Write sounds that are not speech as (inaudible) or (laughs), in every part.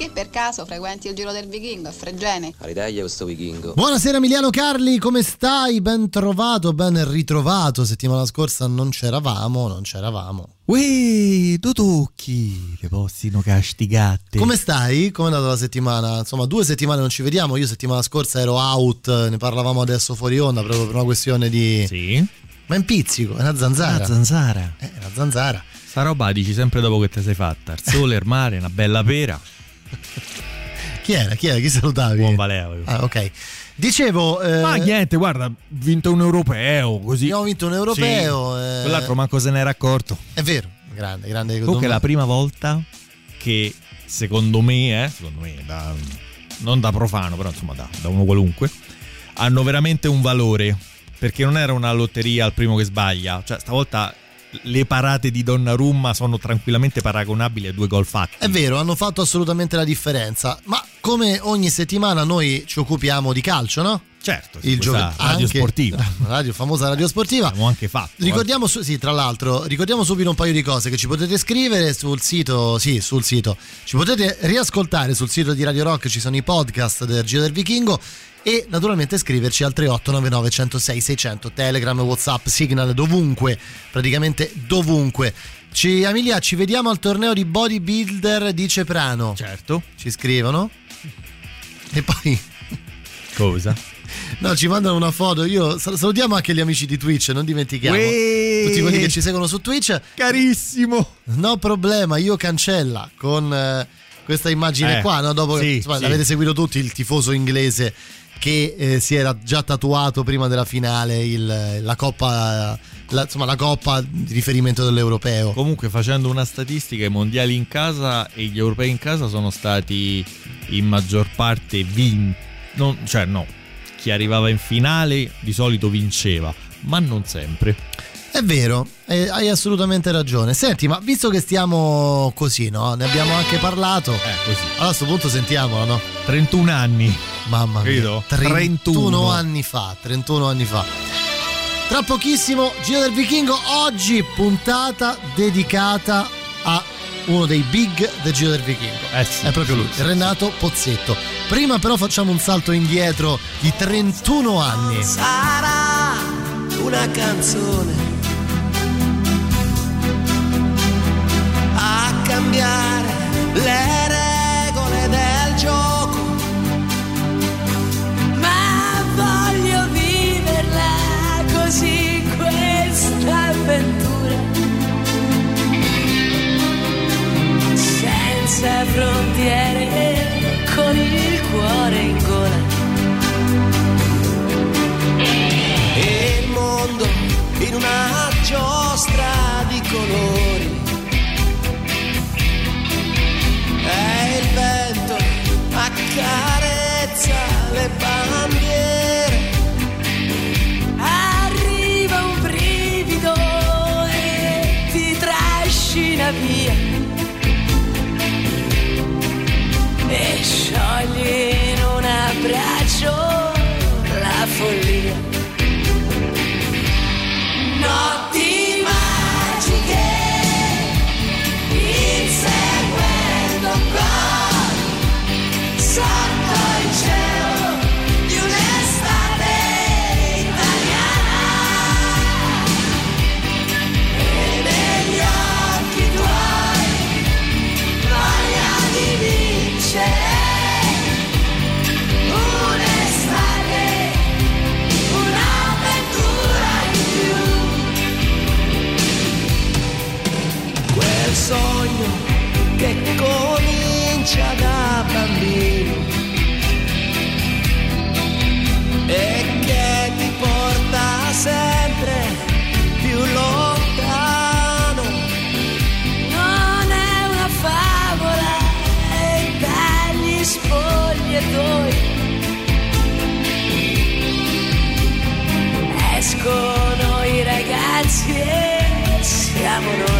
Che per caso frequenti il giro del vichingo a Fregene? All'Italia questo vichingo. Buonasera Emiliano Carli, come stai? Ben trovato, ben ritrovato. Settimana scorsa non c'eravamo, non c'eravamo. Uè, tu tocchi, che possino castigate. Come stai? Come è andata la settimana? Insomma, due settimane non ci vediamo. Io settimana scorsa ero out, ne parlavamo adesso fuori onda proprio per una questione di... Sì? Ma è un pizzico, è una zanzara. Una zanzara. Eh, una zanzara. Sta roba dici sempre dopo che te sei fatta. Il sole, il mare, una bella pera. (laughs) Chi era? Chi era? Chi salutavi? Buon Valeo. Ah, ok. Dicevo... Eh, Ma niente, guarda, vinto un europeo, così. abbiamo vinto un europeo. Sì. eh, Quell'altro manco se n'era accorto. È vero, grande, grande. Comunque è la prima volta che, secondo me, eh, secondo me, da- non da profano, però insomma da, da uno qualunque, hanno veramente un valore. Perché non era una lotteria al primo che sbaglia. Cioè, stavolta le parate di Donnarumma sono tranquillamente paragonabili a due gol fatti. È vero, hanno fatto assolutamente la differenza. Ma come ogni settimana noi ci occupiamo di calcio, no? Certo, Il giovedì. radio sportiva. (laughs) Radio, famosa radio sportiva. Abbiamo anche fatto. eh. Ricordiamo, su- sì, tra l'altro, ricordiamo subito un paio di cose che ci potete scrivere sul sito, sì, sul sito. Ci potete riascoltare sul sito di Radio Rock, ci sono i podcast del Giro del Vichingo e naturalmente scriverci al 3899 106 600 Telegram, Whatsapp, Signal, dovunque, praticamente dovunque. Ci, Emilia, ci vediamo al torneo di bodybuilder di Ceprano. Certo. Ci scrivono. E poi Cosa? (laughs) No, ci mandano una foto. Io sal- salutiamo anche gli amici di Twitch, non dimentichiamo. Uè. Tutti quelli che ci seguono su Twitch. Carissimo. No problema, io cancella con eh, questa immagine Eh, qua, no? Dopo sì, insomma, sì. l'avete seguito tutti, il tifoso inglese che eh, si era già tatuato prima della finale il- la coppa la, insomma, la coppa di riferimento dell'europeo. Comunque facendo una statistica, i mondiali in casa e gli europei in casa sono stati in maggior parte vinti. cioè no, chi arrivava in finale di solito vinceva, ma non sempre. È vero, eh, hai assolutamente ragione. Senti, ma visto che stiamo così, no? Ne abbiamo anche parlato. Eh, così. Allora a questo punto sentiamola, no? 31 anni. Mamma mia. Credo. 31 31. anni fa, 31 anni fa. Tra pochissimo Giro del Vichingo, oggi puntata dedicata a uno dei big del Giro del Vichingo. Eh sì, È proprio sì, lui, sì, Renato Pozzetto. Prima però facciamo un salto indietro di 31 anni. Sarà una canzone le regole del gioco. Ma voglio viverla così questa avventura. Senza frontiere, con il cuore in gola. E il mondo in una giostra di colori vento accarezza le bandiere. Arriva un brivido e ti trascina via e scioglie. faccia da bambino e che ti porta sempre più lontano. Non è una favola e dagli spogliatoi escono i ragazzi e siamo noi.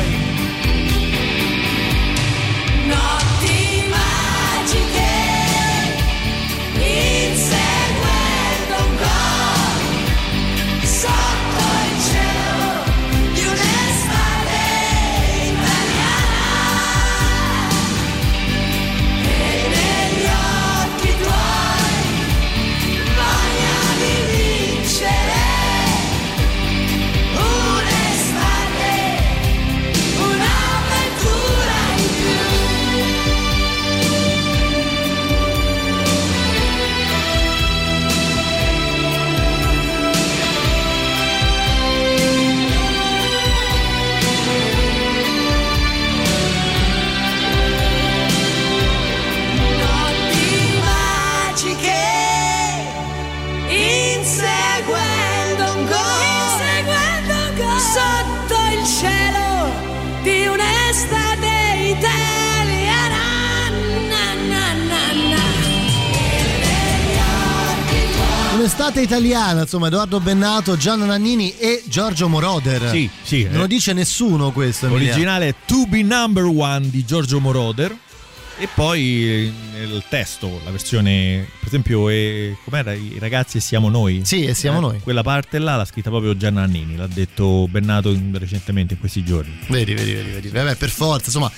Un'estate italiana, insomma, Edoardo Bennato, Gianna Nannini e Giorgio Moroder. Sì, sì. Non lo eh. dice nessuno questo. L'originale è To Be Number One di Giorgio Moroder. E poi eh, nel testo, la versione, per esempio, è, com'era? I ragazzi e siamo noi. Sì, e siamo Eh, noi. Quella parte là l'ha scritta proprio Gianna Nannini, l'ha detto Bennato in- recentemente in questi giorni. Vedi, vedi, vedi, vedi. Vabbè, per forza, insomma.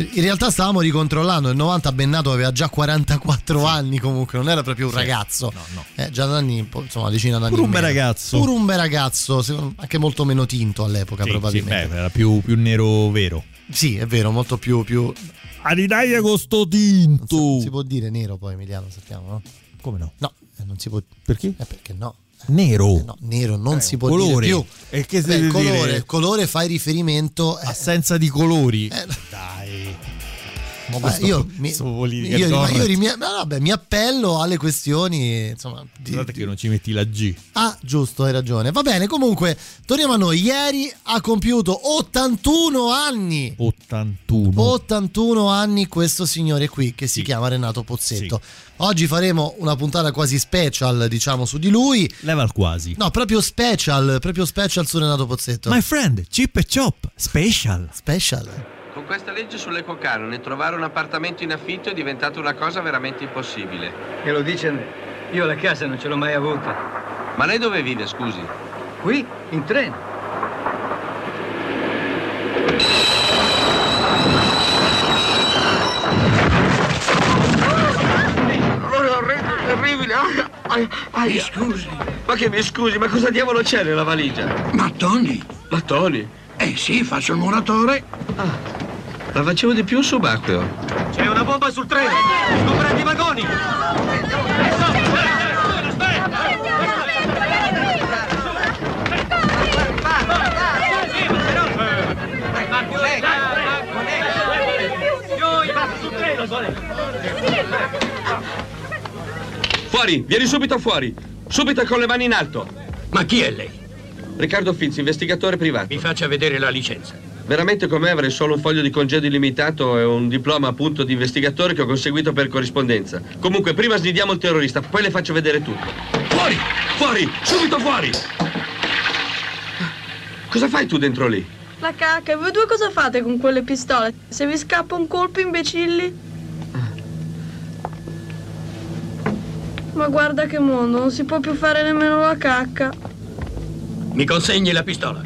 In realtà stavamo ricontrollando, nel 90 Bennato aveva già 44 anni comunque, non era proprio un ragazzo. No, no. Eh, già da anni, insomma, decina d'anni. Pure un bel ragazzo. Pure un bel ragazzo, anche molto meno tinto all'epoca Sì, sì, probabilmente. beh, era più, più nero vero. Sì, è vero, molto più... più... Aridaglia con sto Non tinto. si può dire nero poi Emiliano, sappiamo, no? Come no? No, eh, non si può... Perché? Eh, perché no? Nero. Eh, no, nero non Eh, si può colore. dire più. E che si Beh, colore, colore fai riferimento... eh, Assenza di colori. eh, Dai. Ma Eh, questo- io, mi, questo politica io, io rimia- vabbè, mi appello alle questioni insomma, di- Guardate che non ci metti la G. ah giusto hai ragione va bene comunque torniamo a noi ieri ha compiuto 81 anni 81. 81 anni questo signore qui che si Sì. chiama Renato Pozzetto oggi faremo una puntata quasi special diciamo su di lui Leva il quasi. no proprio special proprio special su Renato Pozzetto My friend, chip e chop, special. special Con questa legge sull'ecocanone trovare un appartamento in affitto è diventata una cosa veramente impossibile. Che lo dice? Io la casa non ce l'ho mai avuta. Ma lei dove vive, scusi? Qui, in treno. Terribile! Mi scusi. Ma che mi scusi, ma cosa diavolo c'è nella valigia? Mattoni? Mattoni? Eh sì, faccio il muratore. La facevo di più un subacqueo. C'è una bomba sul treno! Scoprendo i vagoni! Fuori, vieni subito fuori. Subito con le mani in alto. Ma chi è lei? Riccardo Fizzi, investigatore privato. Mi faccia vedere la licenza. Veramente con me avrei solo un foglio di congedo illimitato e un diploma appunto di investigatore che ho conseguito per corrispondenza. Comunque, prima snidiamo il terrorista, poi le faccio vedere tutto. Fuori! Fuori! Subito fuori! Cosa fai tu dentro lì? La cacca, e voi due cosa fate con quelle pistole? Se vi scappa un colpo, imbecilli? Ma guarda che mondo, non si può più fare nemmeno la cacca. Mi consegni la pistola.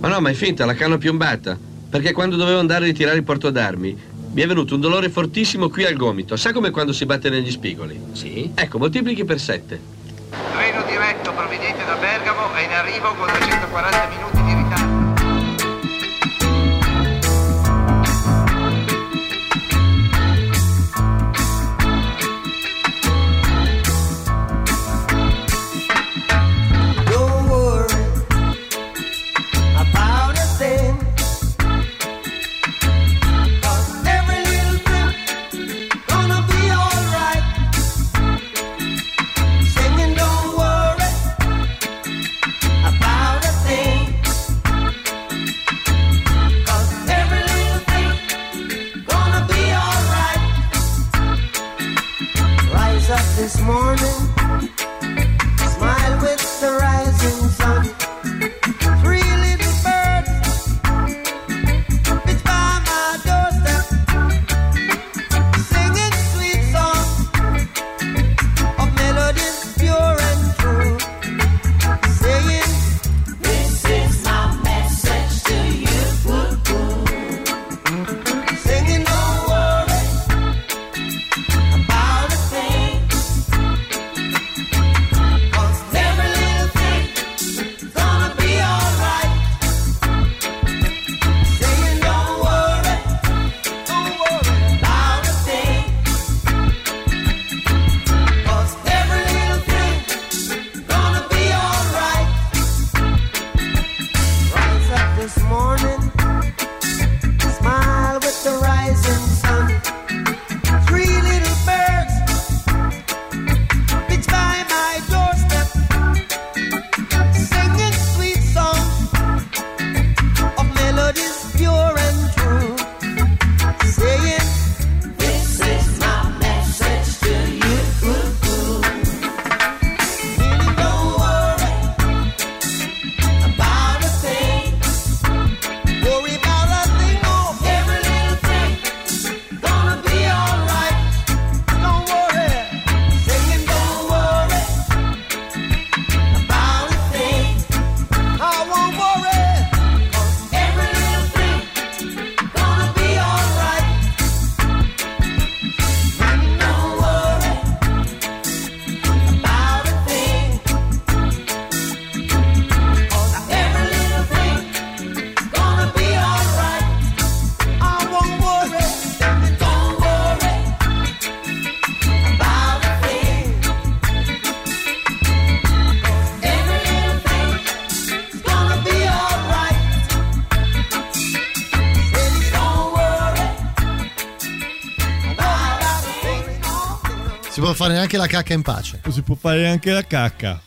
Ma no, ma è finta, la canna piombata. Perché quando dovevo andare a ritirare il porto d'armi, mi è venuto un dolore fortissimo qui al gomito. Sa come quando si batte negli spigoli? Sì? Ecco, moltiplichi per 7. Treno diretto proveniente da Bergamo è in arrivo con 240 minuti di ritardo. Fare neanche la cacca in pace. Non si può fare neanche la cacca.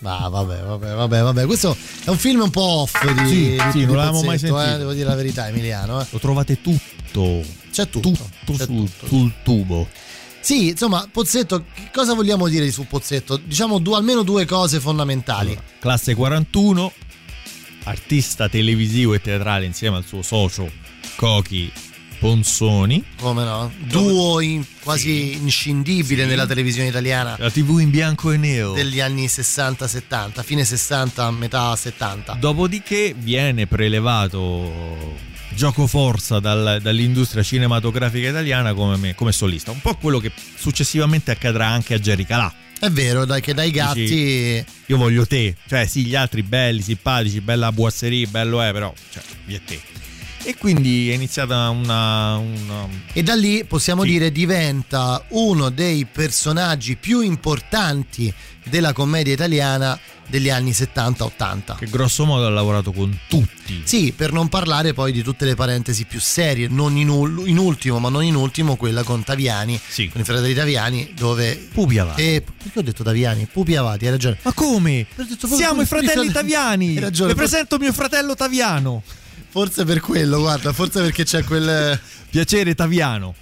Ma vabbè, vabbè, vabbè, vabbè. Questo è un film un po' off di, Sì, di, sì, di non l'avevamo mai sentito. eh, devo dire la verità, Emiliano. eh. Lo trovate tutto. C'è tutto. Tutto c'è sul, sul tubo. Sì, insomma, Pozzetto, cosa vogliamo dire su Pozzetto? Diciamo due- almeno due cose fondamentali. Classe 41, artista televisivo e teatrale insieme al suo socio Cochi Ponsoni. Come no? Duo in- quasi inscindibile Sì. nella televisione italiana La TV in bianco e nero. degli anni 60-70, fine 60, metà 70. Dopodiché viene prelevato gioco forza dal- dall'industria cinematografica italiana come, me- come solista. Un po' quello che successivamente accadrà anche a Jerry Calà. È vero, dai, che dai gatti. Dici, Io voglio te. Cioè, sì, gli altri belli, simpatici, bella boisserie, bello è, però, cioè, io e te. E quindi è iniziata una. una- E da lì possiamo Sì. dire diventa uno dei personaggi più importanti della commedia italiana degli anni 70-80. che grosso modo ha lavorato con tutti. Sì, per non parlare poi di tutte le parentesi più serie, non in, ul- in ultimo, ma non in ultimo quella con Taviani, Sì. con i fratelli Taviani, dove... Pupi Avati. Eh, perché ho detto Taviani? Pupi Avati, hai ragione. Ma come? Detto Siamo i fratelli. Taviani. Hai ragione, Le presento mio fratello Taviano. Forse per quello, guarda, forse perché c'è quel... Piacere Taviano.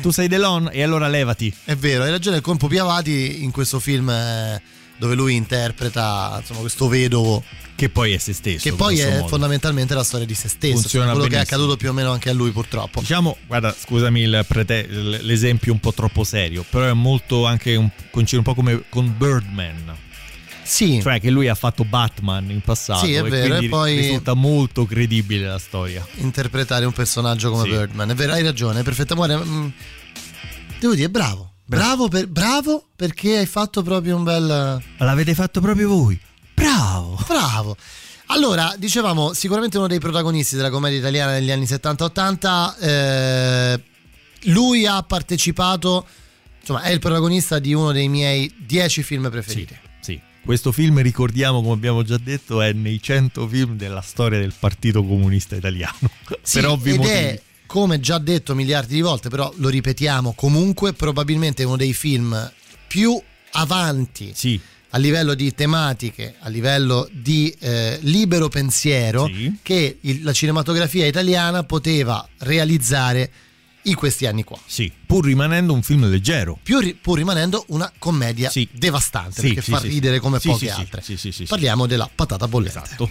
Tu sei Delon e allora levati. È vero, hai ragione, con Pupi Avati in questo film eh, dove lui interpreta insomma, questo vedovo Che poi è se stesso. che poi è modo. fondamentalmente la storia di se stesso, Funziona quello che è benissimo. accaduto più o meno anche a lui purtroppo. Diciamo, guarda, scusami prete- l'esempio un po' troppo serio, però è molto anche un, un po' come con Birdman. Sì, Cioè che lui ha fatto Batman in passato Sì, è e vero, quindi e poi- risulta molto credibile la storia. interpretare un personaggio come Sì. Birdman, è vero, hai ragione, è perfettamente... mm, devo dire, bravo. Bravo, per- bravo perché hai fatto proprio un bel... L'avete fatto proprio voi. Bravo. Bravo. Allora, dicevamo, sicuramente uno dei protagonisti della commedia italiana negli anni 70-80, eh, lui ha partecipato, insomma, è il protagonista di uno dei miei dieci film preferiti. Sì. Questo film, ricordiamo, come abbiamo già detto, è nei 100 film della storia del Partito Comunista Italiano. (laughs) Sì, per ovvi ed motivi. è, come già detto miliardi di volte, però lo ripetiamo comunque, probabilmente uno dei film più avanti Sì. a livello di tematiche, a livello di eh, libero pensiero Sì. che il- la cinematografia italiana poteva realizzare in questi anni qua. Sì, pur rimanendo un film leggero. Più ri- pur rimanendo una commedia Sì. devastante Sì, perché sì, fa sì, ridere sì. come Sì, poche altre. Sì, sì, sì, sì. Parliamo della patata bollente. Esatto.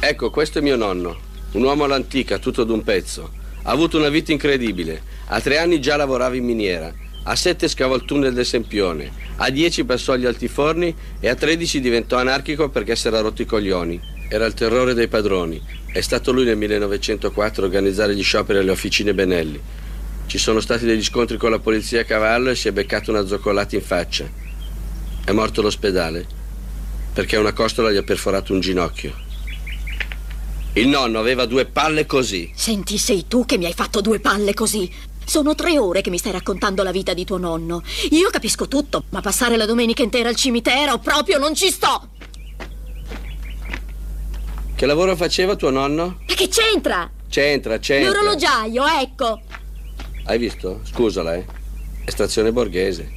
Ecco, questo è mio nonno, un uomo all'antica, tutto d'un pezzo. Ha avuto una vita incredibile. A tre anni già lavorava in miniera. A sette scavò il tunnel del Sempione. A dieci passò agli altiforni e a tredici diventò anarchico perché si era rotto i coglioni. Era il terrore dei padroni. È stato lui nel 1904 a organizzare gli scioperi alle officine Benelli. Ci sono stati degli scontri con la polizia a cavallo e si è beccato una zoccolata in faccia. È morto all'ospedale perché una costola gli ha perforato un ginocchio. Il nonno aveva due palle così. Senti, sei tu che mi hai fatto due palle così. Sono tre ore che mi stai raccontando la vita di tuo nonno. Io capisco tutto, ma passare la domenica intera al cimitero proprio non ci sto. Che lavoro faceva tuo nonno? Ma che c'entra? C'entra, c'entra. L'orologiaio, ecco. Hai visto? Scusala, eh. Estrazione borghese.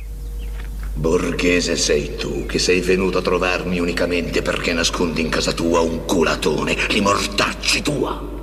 Borghese sei tu, che sei venuto a trovarmi unicamente perché nascondi in casa tua un culatone, li mortacci tua.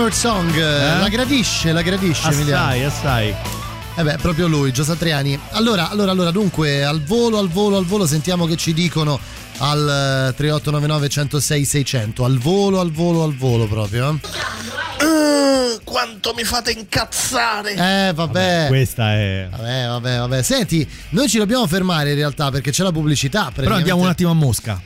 Summer Song, la gradisce, la gradisce Emiliano. Assai, assai. Eh beh, proprio lui, Gio Satriani. Allora, allora, allora, dunque, al volo, al volo, al volo, sentiamo che ci dicono al eh, 3899 106 600. Al volo, al volo, al volo proprio. Eh, quanto mi fate incazzare! Eh, vabbè. Questa è. Vabbè, vabbè, vabbè. Senti, noi ci dobbiamo fermare in realtà perché c'è la pubblicità. Però andiamo un attimo a Mosca.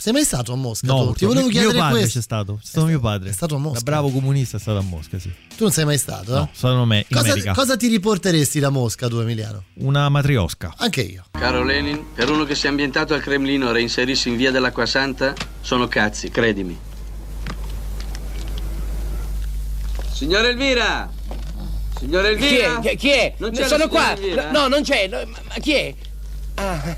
Sei mai stato a Mosca? No, tu? ti volevo chiedere mio padre questo. c'è stato. C'è stato mio padre. È stato a Mosca. Da bravo comunista è stato a Mosca, sì. Tu non sei mai stato? No, eh? sono me, in Cosa, America. cosa ti riporteresti da Mosca, tu, Emiliano? Una matriosca. Anche io. Caro Lenin, per uno che si è ambientato al Cremlino reinserirsi in via dell'Acqua Santa sono cazzi, credimi. Signora Elvira! Signora Chi è? Elvira! Chi- è? Non c'è Sono qua. Elvira? No, non c'è. No, ma ma chi è? Ah.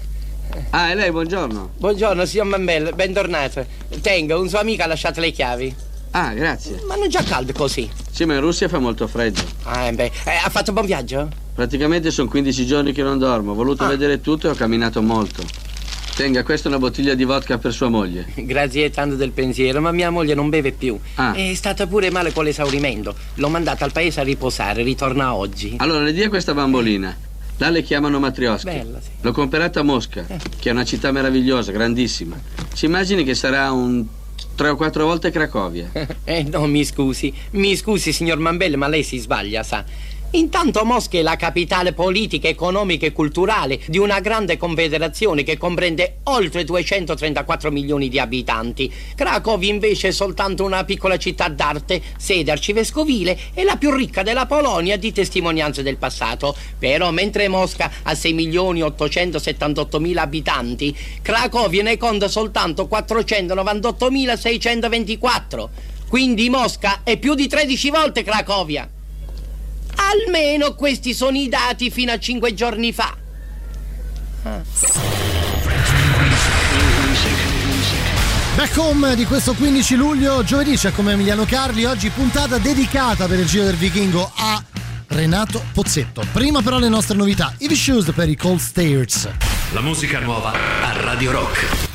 Ah, è lei, buongiorno. Buongiorno, signor Mambello, bentornato. Tenga, un suo amico ha lasciato le chiavi. Ah, grazie. Ma non già caldo così. Sì, ma in Russia fa molto freddo. Ah, beh. Eh, ha fatto buon viaggio? Praticamente sono 15 giorni che non dormo. Ho voluto vedere tutto e ho camminato molto. Tenga, questa è una bottiglia di vodka per sua moglie. (laughs) Grazie tanto del pensiero, ma mia moglie non beve più. Ah. È stata pure male con l'esaurimento. L'ho mandata al paese a riposare, ritorna oggi. Allora, le dia questa bambolina. Là le chiamano matriosca. Bella, sì. L'ho comprata a Mosca, che è una città meravigliosa, grandissima. Si immagini che sarà un tre o quattro volte Cracovia. (laughs) Eh, no, mi scusi. Mi scusi, signor Mambello, ma lei si sbaglia, sa. Intanto Mosca è la capitale politica, economica e culturale di una grande confederazione che comprende oltre 234 milioni di abitanti. Cracovia invece è soltanto una piccola città d'arte, sede arcivescovile e la più ricca della Polonia di testimonianze del passato. Però mentre Mosca ha 6 milioni 878 mila abitanti, Cracovia ne conta soltanto 498.624. Quindi Mosca è più di 13 volte Cracovia. Almeno questi sono i dati fino a cinque giorni fa. Back home di questo 15 luglio, giovedì c'è come Emiliano Carli, oggi puntata dedicata per il Giro del Vichingo a Renato Pozzetto. Prima però le nostre novità, i Shoes per i Cold Stairs. La musica nuova a Radio Rock.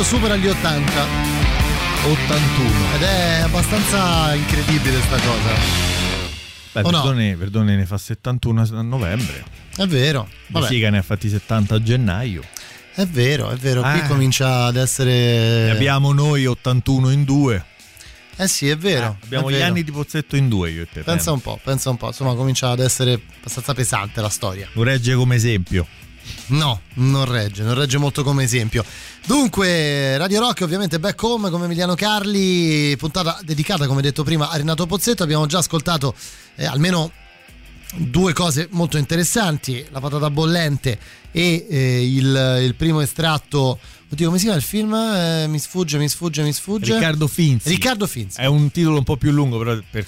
Pozzetto supera gli 80. 81. Ed è abbastanza incredibile sta cosa. Beh, O no? Verdone, Verdone ne fa 71 a novembre. È vero. Vabbè, Sica ne ha fatti 70 a gennaio. è vero, è vero. Qui Ah. comincia ad essere. Ne abbiamo noi 81 in due. Eh sì, è vero. Abbiamo è gli vero. anni di Pozzetto in due io e te. Pensa un po', pensa un po'. Insomma, comincia ad essere abbastanza pesante la storia. Lo regge come esempio. No, non regge, non regge molto come esempio. Dunque, Radio Rock ovviamente back home come Emiliano Carli, puntata dedicata come detto prima a Renato Pozzetto, abbiamo già ascoltato eh, almeno due cose molto interessanti, la patata bollente e eh, il, il primo estratto, oddio come si chiama il film? Eh, mi sfugge, mi sfugge, mi sfugge. Riccardo Finzi. Riccardo Finzi. È un titolo un po' più lungo, però per,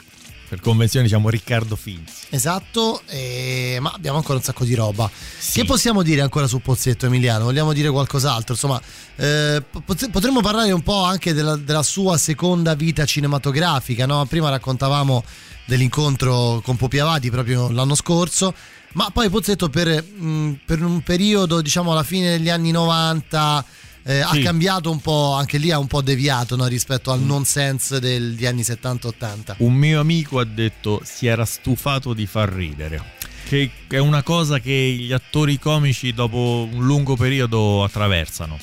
per convenzione diciamo Riccardo Finzi. Esatto, eh, ma abbiamo ancora un sacco di roba. Che possiamo dire ancora su Pozzetto, Emiliano? Vogliamo dire qualcos'altro? Insomma, eh, pot- potremmo parlare un po' anche della, della sua seconda vita cinematografica. No? Prima raccontavamo dell'incontro con Popi Avati proprio l'anno scorso, ma poi Pozzetto per, mh, per un periodo, diciamo alla fine degli anni 90. Eh, Ha Sì. cambiato un po', anche lì ha un po' deviato no? rispetto al nonsense degli anni 70-80. Un mio amico ha detto si era stufato di far ridere. Che è una cosa che gli attori comici dopo un lungo periodo attraversano.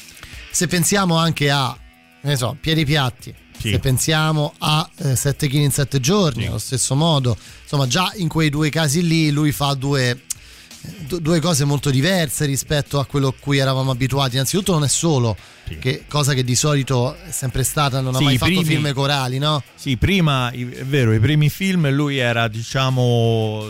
se pensiamo anche a ne so, piedi piatti Sì. se pensiamo a 7 kg in 7 giorni allo stesso modo insomma già in quei due casi lì lui fa due du- due cose molto diverse rispetto a quello a cui eravamo abituati innanzitutto non è solo che cosa che di solito è sempre stata non ha Sì, mai i fatto primi- film corali no? Sì, prima, è vero, i primi film lui era, diciamo,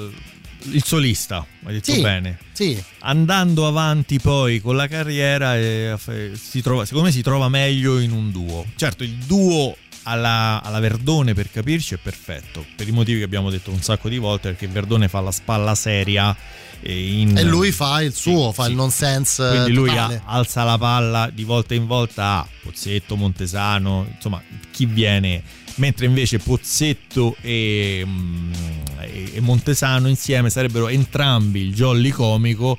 il solista, hai detto Sì, bene. sì. Andando avanti poi con la carriera, eh, si trova, secondo me si trova meglio in un duo. Certo, il duo alla, alla Verdone, per capirci, è perfetto, per i motivi che abbiamo detto un sacco di volte, perché Verdone fa la spalla seria in- e lui fa il suo fa il nonsense quindi lui totale. alza la palla di volta in volta a Pozzetto, Montesano, insomma chi viene, mentre invece Pozzetto e, mm, e- e Montesano insieme sarebbero entrambi il jolly comico,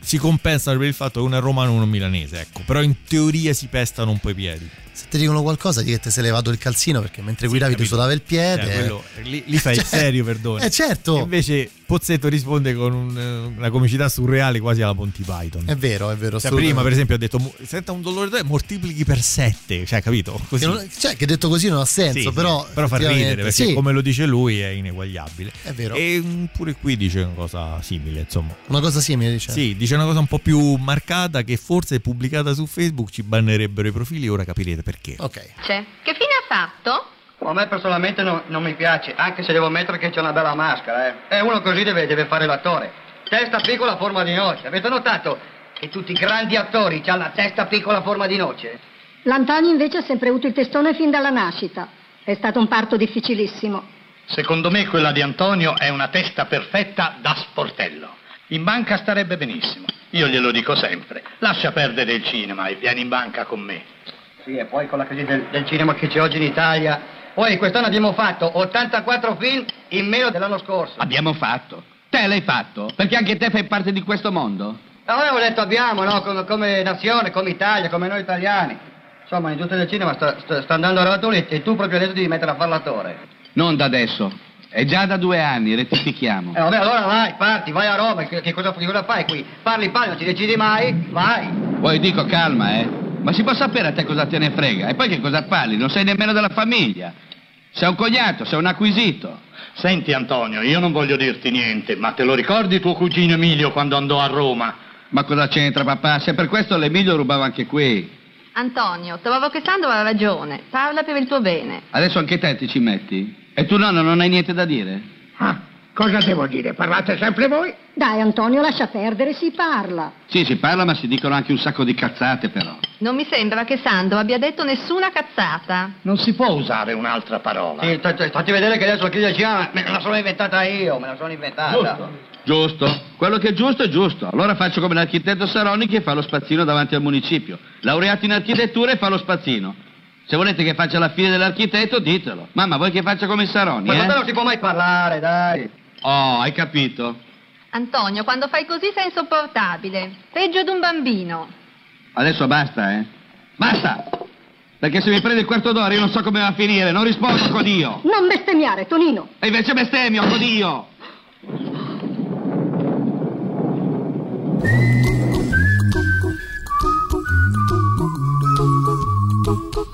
si compensano per il fatto che uno è romano e uno è milanese, ecco, però in teoria si pestano un po' i piedi. Se ti dicono qualcosa di che ti sei levato il calzino perché mentre guidavi tu capito. sudavi il piede Cioè, quello- lì, lì fai il Cioè, serio, perdono. eh, certo. Invece Pozzetto risponde con un- una comicità surreale quasi alla Ponty Python. è vero è vero Cioè, prima, per esempio, ha detto: "Mo- Senta un dolore da moltiplichi per 7. Cioè, capito? Così. Che non- cioè, che detto così non ha senso, Sì, sì, però. però fa ridere perché, sì, come lo dice lui, è ineguagliabile. È vero. E mm, pure qui dice una cosa simile, insomma. Una cosa simile, dice. Sì, dice una cosa un po' più marcata che forse pubblicata su Facebook ci bannerebbero i profili, ora capirete perché. Ok. Che fine ha fatto? A me personalmente no- non mi piace, anche se devo mettere che c'è una bella maschera, eh. E uno così deve, deve fare l'attore. Testa piccola, forma di noce. Avete notato che tutti i grandi attori hanno la testa piccola, forma di noce? L'Antonio invece ha sempre avuto il testone fin dalla nascita. È stato un parto difficilissimo. Secondo me quella di Antonio è una testa perfetta da sportello. In banca starebbe benissimo. Io glielo dico sempre. Lascia perdere il cinema e vieni in banca con me. Sì, e poi con la crisi del, del cinema che c'è oggi in Italia. Poi quest'anno abbiamo fatto 84 film in meno dell'anno scorso. Abbiamo fatto. Te l'hai fatto? Perché anche te fai parte di questo mondo? No, avevo detto abbiamo, no? Come, come nazione, come Italia, come noi italiani. Insomma, l'industria del cinema sta, sta- sta andando a rotoli e tu proprio adesso devi mettere a fare l'attore. Non da adesso. È già da due anni, rettifichiamo. Eh, vabbè, allora vai, parti, vai a Roma, che, che cosa, che cosa fai qui? Parli, parli, non ti decidi mai, vai. Poi dico calma, eh. Ma si può sapere a te cosa te ne frega? E poi che cosa parli? Non sei nemmeno della famiglia. Sei un cognato, sei un acquisito. Senti Antonio, io non voglio dirti niente, ma te lo ricordi tuo cugino Emilio quando andò a Roma? Ma cosa c'entra, papà? Se per questo l'Emilio rubava anche qui. Antonio, trovavo che Sandro aveva ragione. Parla per il tuo bene. Adesso anche te ti ci metti? E tu nonno non hai niente da dire? Ah, cosa devo dire? Parlate sempre voi? Dai, Antonio, lascia perdere, si parla. Sì, si parla, ma si dicono anche un sacco di cazzate, però. Non mi sembra che Sandro abbia detto nessuna cazzata. Non si può usare un'altra parola. Sì, t- t- fatti vedere che adesso la del cinema me la sono inventata io, me la sono inventata. Giusto. Quello che è giusto è giusto. Allora faccio come l'architetto Saroni che fa lo spazzino davanti al municipio. Laureato in architettura e fa lo spazzino. Se volete che faccia la fine dell'architetto, ditelo. Mamma, vuoi che faccia come Saroni, Ma eh? non si può mai parlare, dai. Oh, hai capito? Antonio, quando fai così sei insopportabile. Peggio di un bambino. Adesso basta, eh? Basta! Perché se mi prende il quarto d'ora io non so come va a finire, non rispondo con Dio. Non bestemmiare, Tonino. E invece bestemmio con Dio. Here's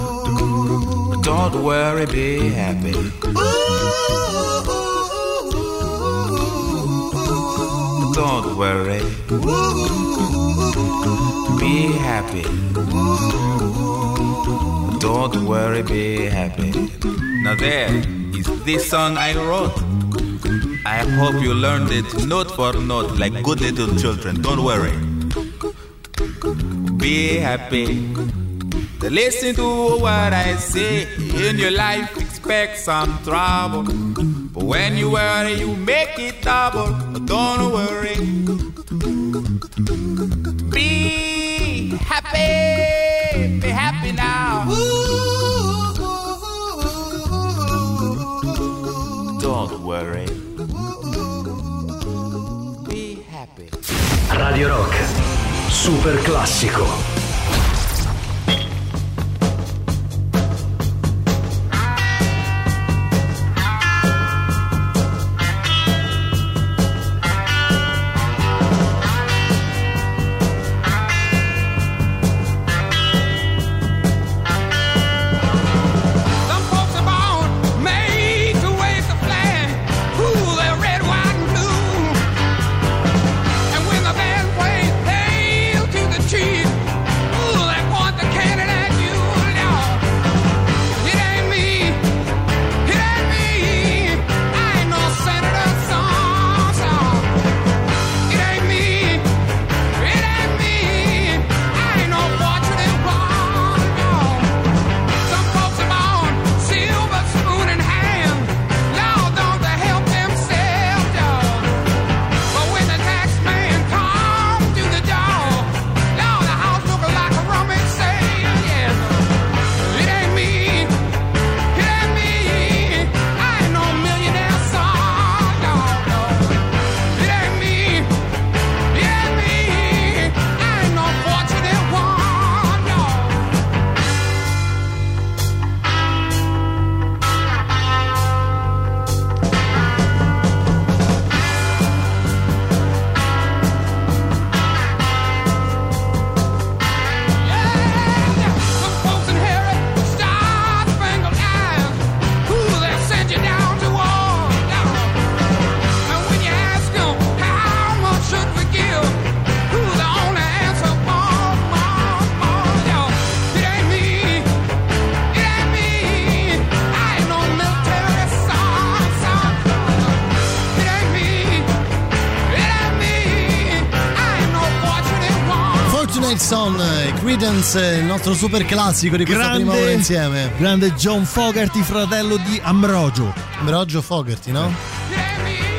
Don't worry, be happy. Don't worry. Be happy. Don't worry, be happy. Now there is this song I wrote. I hope you learned it note for note like good little children. Don't worry. Be happy. Listen to what I say. In your life, expect some trouble. But when you worry, you make it double. But don't worry. Be happy. Be happy now. Don't worry. Be happy. Radio Rock. Super classico. Nelson, eh, Credence, il nostro super classico di questa prima ora insieme. Grande John Fogerty, fratello di Ambrogio. Ambrogio Fogerty, no?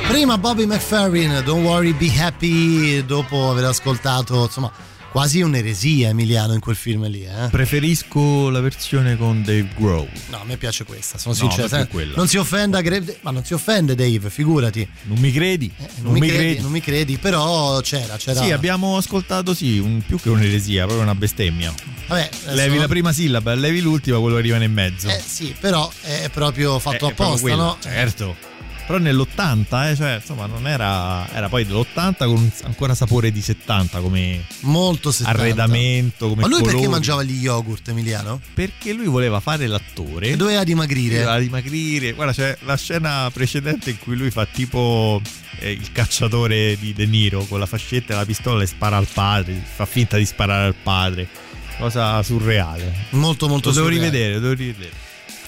Prima Bobby McFerrin, Don't Worry Be Happy, dopo aver ascoltato, insomma, quasi un'eresia Emiliano in quel film lì, eh? Preferisco la versione con Dave Grohl. No, a me piace questa, sono No, sincero. Non si offenda, ma non si offende Dave, figurati. Non mi credi? Non, mi credi, non mi credi, però c'era, c'era. Sì, abbiamo ascoltato sì, un- più che un'eresia, proprio una bestemmia. Vabbè, Levi non- la prima sillaba, levi l'ultima, quello che rimane in mezzo. Eh sì, però è proprio fatto Eh, è apposta, quello, no? Certo. Però nell'80, eh, cioè, insomma, non era. Era poi dell'80 con un- ancora sapore di 70 come Molto 70. arredamento, come Ma lui perché colori. mangiava gli yogurt, Emiliano? Perché lui voleva fare l'attore. E doveva dimagrire. Doveva dimagrire. Guarda, c'è la scena precedente in cui lui fa tipo eh, il cacciatore di De Niro con la fascetta e la pistola e spara al padre. Fa finta di sparare al padre. Cosa surreale. Molto, molto Lo devo surreale. rivedere, lo devo rivedere.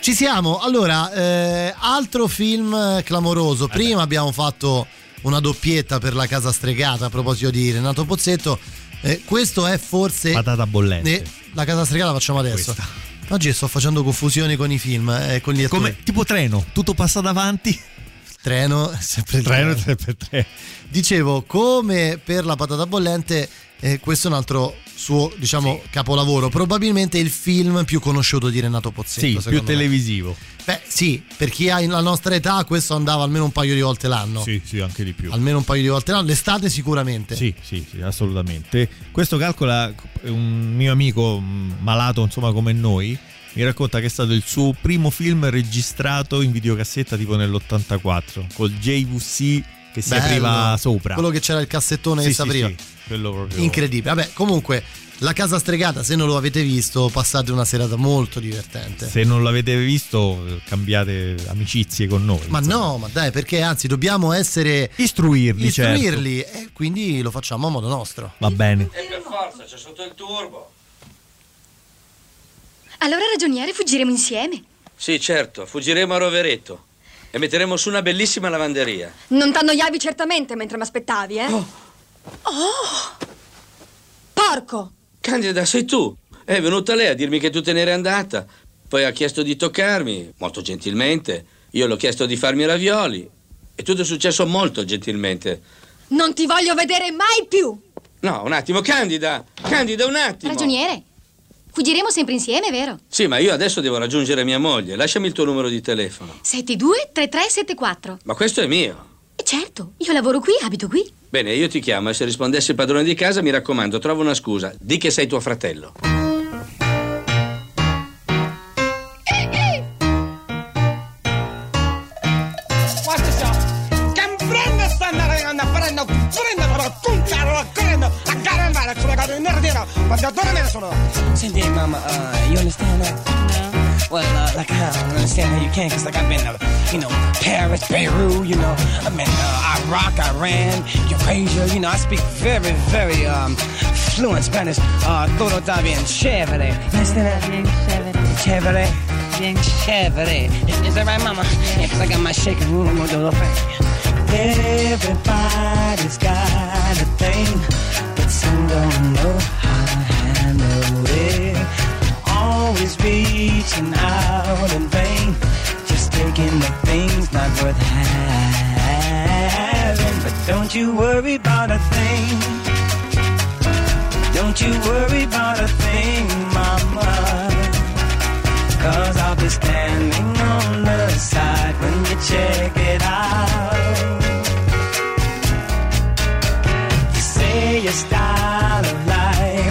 Ci siamo. Allora, eh, altro film eh, clamoroso. Prima abbiamo fatto una doppietta per la casa stregata a proposito di Renato Pozzetto. Eh, questo è forse. Patata bollente. Eh, la casa stregata la facciamo adesso. Oggi sto facendo confusioni con i film, eh, con gli attori. Come tipo treno, tutto passa davanti. Treno, (laughs) sempre Treno, treno. sempre treno. Dicevo, come per la patata bollente, eh, questo è un altro suo, diciamo, capolavoro. Probabilmente il film più conosciuto di Renato Pozzetto. Sì, più me. televisivo. Beh, sì, per chi ha la nostra età, questo andava almeno un paio di volte l'anno. Sì, sì, anche di più. Almeno un paio di volte l'anno. L'estate sicuramente. Sì, sì, sì, assolutamente. Questo calcola un mio amico mh, malato, insomma, come noi. Mi racconta che è stato il suo primo film registrato in videocassetta tipo nell'84 col JVC che si Bello. apriva sopra. Quello che c'era il cassettone Sì, che sì, si apriva. sì, quello proprio. Incredibile. Vabbè, comunque, La Casa Stregata, se non lo avete visto, passate una serata molto divertente. Se non l'avete visto, cambiate amicizie con noi. Ma no, ma dai, perché anzi dobbiamo essere Istruirli, certo. istruirli e quindi lo facciamo a modo nostro. Va bene. E per forza, c'è sotto il turbo. Allora, ragioniere, fuggiremo insieme. Sì, certo, fuggiremo a Rovereto e metteremo su una bellissima lavanderia. Non t'annoiavi certamente mentre mi aspettavi, eh? Oh! Porco! Candida, sei tu. È venuta lei a dirmi che tu te n'eri andata. Poi ha chiesto di toccarmi, molto gentilmente. Io l'ho chiesto di farmi i ravioli. E tutto è successo molto gentilmente. Non ti voglio vedere mai più! No, un attimo, Candida! Candida, un attimo! Ragioniere, fuggiremo sempre insieme, vero? Sì, ma io adesso devo raggiungere mia moglie. Lasciami il tuo numero di telefono. 723374. Ma questo è mio. E certo, io lavoro qui, abito qui. Bene, io ti chiamo e se rispondessi il padrone di casa, mi raccomando, trova una scusa. Di che sei tuo fratello. Nerdino, quando dorme sono. Senti, Mama, uh, you understand that? No. Well, uh, like, I don't understand how you can, because, like, I've been, uh, you know, Paris, Beirut, you know, I've been, uh, Iraq, Iran, Eurasia, you know, I speak very, very, um, fluent Spanish. Uh, todo está bien chévere. You understand that? Bien chévere. Chévere. Bien chévere. Is, is that right, Mama? Yeah, because I got my shaking room, I'm gonna do a little thing. Everybody's got a thing, but some don't know how it. Always reaching out in vain, just taking the things not worth having. But don't you worry about a thing. Don't you worry about a thing, mama. Cause I'll be standing on the side when you check it out. You say your style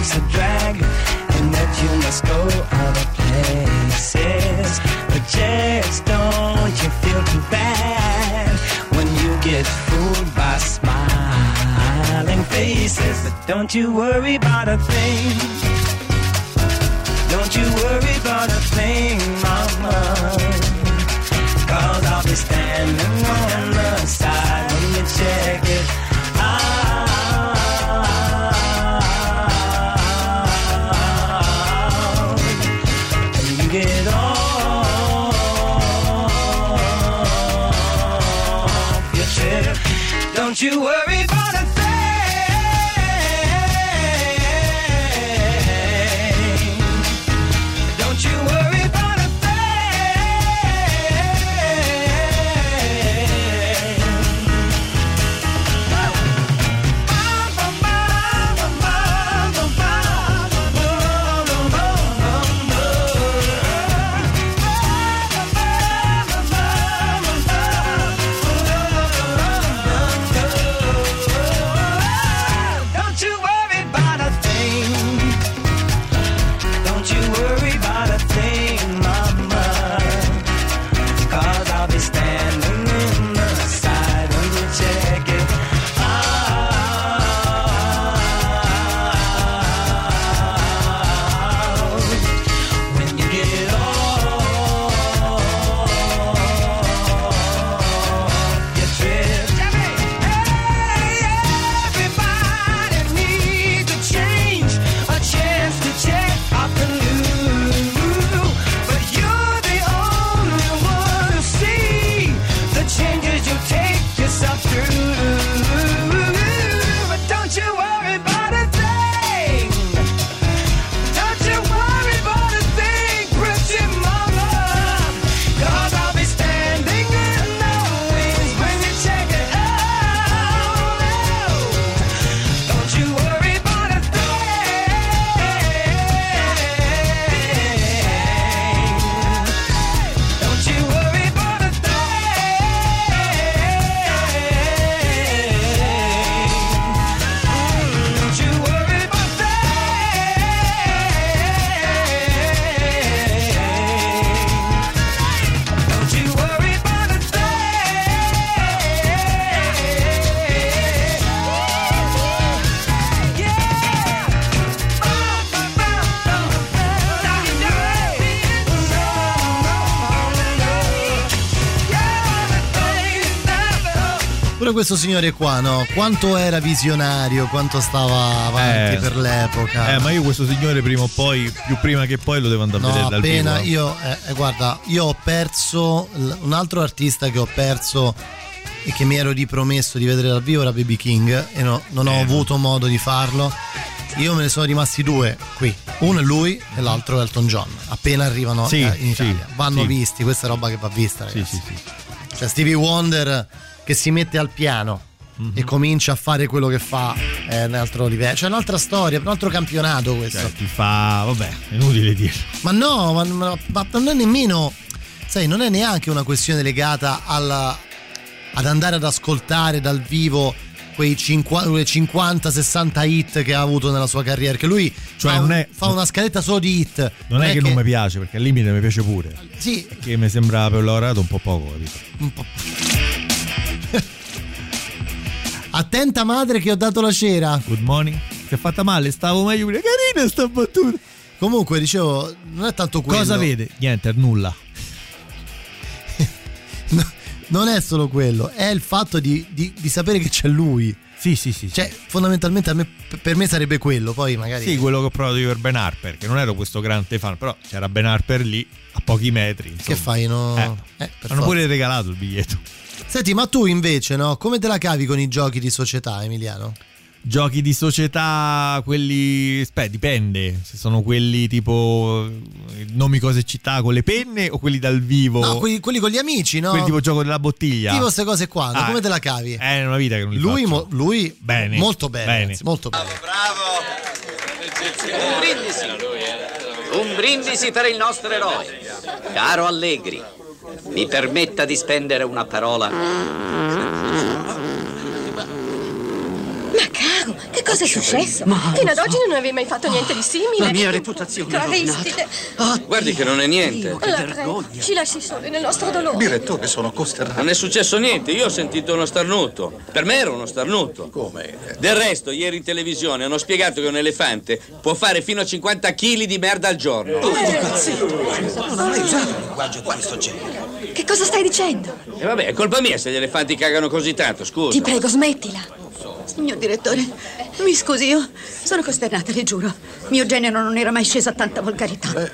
life's a drag and that you must go other places. But just don't you feel too bad when you get fooled by smiling faces. But don't you worry about a thing. Don't you worry about a thing, mama. Cause I'll be standing on the side when you check Don't you worry questo signore qua, no? Quanto era visionario, quanto stava avanti Eh, per l'epoca. Eh, ma io questo signore prima o poi, più prima che poi, lo devo andare a No, vedere dal appena vivo. io, eh, eh, guarda, io ho perso un altro artista che ho perso e che mi ero ripromesso di vedere dal vivo era Baby King e no- non ho Eh, avuto modo di farlo. Io me ne sono rimasti due qui, uno è lui e l'altro è Elton John. Appena arrivano Sì, eh, in sì, Italia, vanno sì. visti, questa è roba che va vista, Sì, ragazzi. sì, sì. Cioè Stevie Wonder che si mette al piano Mhm. e comincia a fare quello che fa è un altro livello, cioè un'altra storia, un altro campionato questo. Cioè, ti fa. Vabbè, è inutile dirlo. Ma no, ma, ma- ma non è nemmeno, sai, non è neanche una questione legata alla- ad andare ad ascoltare dal vivo quei 50-60 hit che ha avuto nella sua carriera. Che lui Cioè, fa, non è- fa una scaletta solo di hit. Non è che, non mi piace, perché al limite mi piace pure. Sì. Che mi sembra per lavorato un po' poco, capito? Un po'. Attenta madre che ho dato la cera. Good morning. Si è fatta male, stavo meglio. Carina sta battuta. Comunque, dicevo, non è tanto quello. Cosa vede? Niente, nulla. (laughs) Non è solo quello, è il fatto di, di- di sapere che c'è lui. Sì, sì, sì. Cioè, fondamentalmente me- per me sarebbe quello, poi magari. Sì, quello che ho provato io per Ben Harper, che non ero questo grande fan, però c'era Ben Harper lì, a pochi metri. insomma. Che fai? No? Eh, Eh, hanno forza. pure regalato il biglietto. Senti, ma tu invece, no? Come te la cavi con i giochi di società, Emiliano? Giochi di società, quelli. Aspetta, dipende. Se sono quelli tipo eh, nomi, cose e città con le penne o quelli dal vivo. No, quelli, quelli con gli amici, no? Quelli tipo gioco della bottiglia. Tipo queste cose qua? Ah, come te la cavi? È una vita che non li Lui, mo- lui Bene. molto bene, Bene. ragazzi, molto bene. Un brindisi. Un brindisi per il nostro eroe. Caro Allegri, mi permetta di spendere una parola. Ma caro, che cosa è successo? Fino ad oggi non avevi mai fatto niente di simile. La mia reputazione è Aristide, Guardi che non è niente. la prego, ci lasci soli nel nostro dolore. Direttore, sono costernato. Non è successo niente, io ho sentito uno starnuto. Per me era uno starnuto. Come? Del resto, ieri in televisione hanno spiegato che un elefante può fare fino a 50 kg di merda al giorno. Oh, Non ho mai usato un linguaggio di questo genere. Che cosa stai dicendo? E vabbè, è colpa mia se gli elefanti cagano così tanto, scusa. Ti prego, smettila. Signor direttore, mi scusi, io sono costernata, le giuro. Mio genero non era mai sceso a tanta volgarità.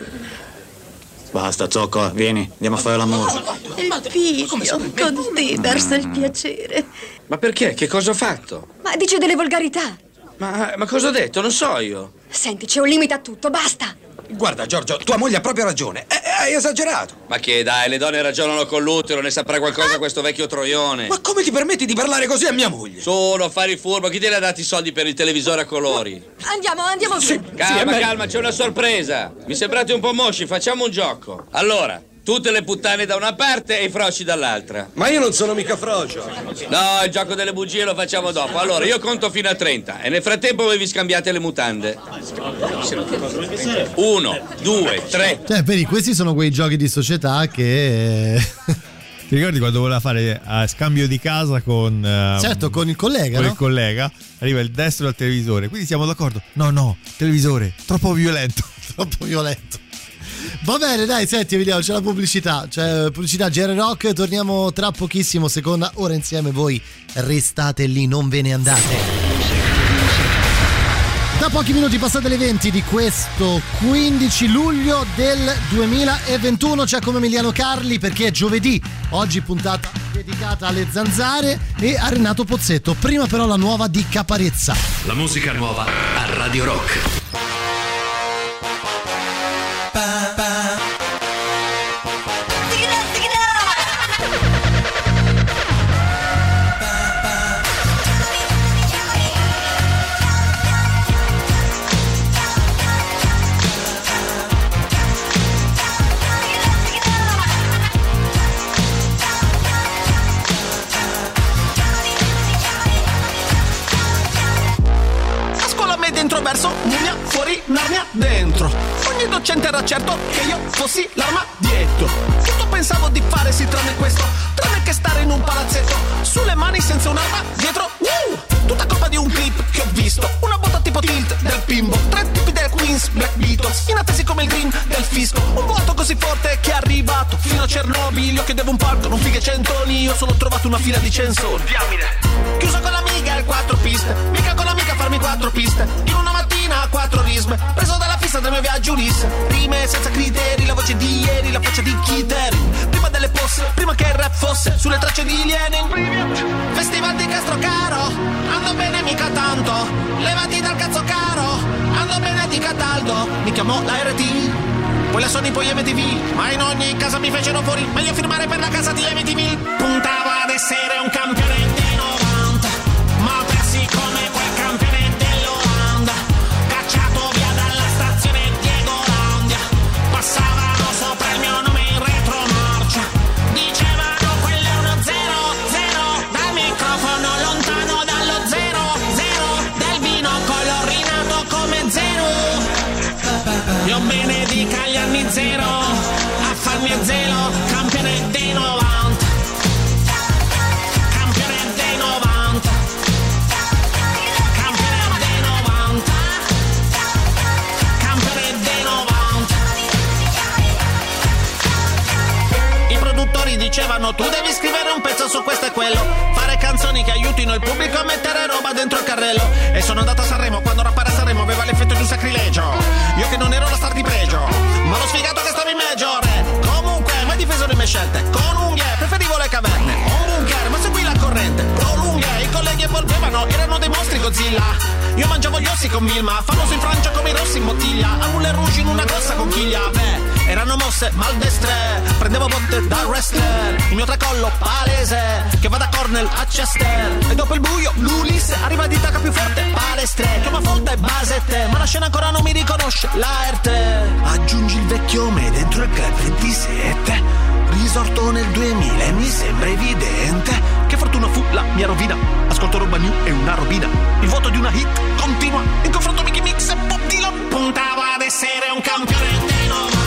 Basta, Zocco, vieni, andiamo a fare l'amore. Il figlio, con te, verso il piacere. Ma perché? Che cosa ho fatto? Ma dice delle volgarità. Ma, ma cosa ho detto? Non so io. Senti, c'è un limite a tutto, basta. Guarda, Giorgio, tua moglie ha proprio ragione. Eh, hai esagerato. Ma che dai, le donne ragionano con l'utero, ne saprà qualcosa questo vecchio troione. Ma come ti permetti di parlare così a mia moglie? Solo a fare il furbo, chi te ne ha dati i soldi per il televisore a colori? Andiamo, andiamo via. Calma, calma, c'è una sorpresa. Mi sembrate un po' mosci, facciamo un gioco. Allora, tutte le puttane da una parte e i frosci dall'altra. Ma io non sono mica frocio. No, il gioco delle bugie lo facciamo dopo. Allora, io conto fino a 30 e nel frattempo voi vi scambiate le mutande. Uno, due, tre. Cioè, vedi, questi sono quei giochi di società che. (laughs) Ti ricordi quando voleva fare a scambio di casa con. eh, certo, con il collega, con no? il collega? Arriva il destro al televisore. Quindi siamo d'accordo? No, no, televisore, troppo violento. (laughs) Troppo violento. Va bene, dai, senti, vediamo, c'è la pubblicità. C'è pubblicità GR Rock, torniamo tra pochissimo, seconda ora insieme. Voi restate lì, non ve ne andate. Da pochi minuti passate le 20 di questo 15 luglio del 2021 c'è come Emiliano Carli perché è giovedì, oggi puntata dedicata alle zanzare e a Renato Pozzetto. Prima però la nuova di Caparezza. La musica nuova a Radio Rock. Dentro. Ogni docente era certo che io fossi l'armadietto. Tutto pensavo di fare sì tranne questo, tranne che stare in un palazzetto. Sulle mani senza un'arma, dietro, uh! Tutta colpa di un clip che ho visto. Una botta tipo tilt del bimbo. Tre tipi del Queens, Black Beatles. Inattesi come il green del fisco. Un vuoto così forte che è arrivato fino a Chernobyl Io chiedevo un palco, non fighe centoni Io solo ho trovato una fila di censori Diamine Chiuso con l'amica e quattro piste Mica con l'amica farmi quattro piste In una mattina quattro risme Preso dalla fissa del mio viaggio Ulisse. Rime senza criteri, la voce di ieri La faccia di Kiteri Prima delle posse, prima che il rap fosse Sulle tracce di Lenin Festival di Castrocaro Ando bene mica tanto. Levati dal cazzo caro Ando bene di Cataldo Mi chiamò la RT poi la Sony, poi MTV Ma in ogni casa mi fecero fuori. Meglio firmare per la casa di MTV Puntavo ad essere un campione zero a farmi a zelo, campione dei 90. Campione dei 90. Campione dei 90. Campione dei 90. I produttori dicevano tu devi scrivere un pezzo su questo e quello, fare canzoni che aiutino il pubblico a mettere roba dentro il carrello. E sono andato a Sanremo quando rappare a Sanremo aveva l'effetto di un sacrilegio. Io che non ero la star di pregio, sfigato che stava in major. eh. Comunque, mai difeso le mie scelte. Con unghie, preferivo le caverne. Un bunker, ma seguì la corrente. Prolunghe, i colleghi evolvevano, erano dei mostri Godzilla. Io mangiavo gli ossi con Vilma, famoso in Francia come i rossi in bottiglia. A Moulin Rouge in una grossa conchiglia. Beh, erano mosse maldestre. Prendevo botte da wrestler. Il mio tracollo palese, che va da Cornell a Chester. E dopo il buio, l'Ulisse arriva di tacca più forte. Palestre, chiama folta e basette. Ma la scena ancora non mi riconosce. L'arte. Aggiungi il vecchio me dentro il club 27. Risorto nel 2000 e mi sembra evidente Che fortuna fu la mia rovina Ascolto roba new e una robina Il vuoto di una hit continua In confronto Mickey Mix e Bob Dylan Puntavo ad essere un campione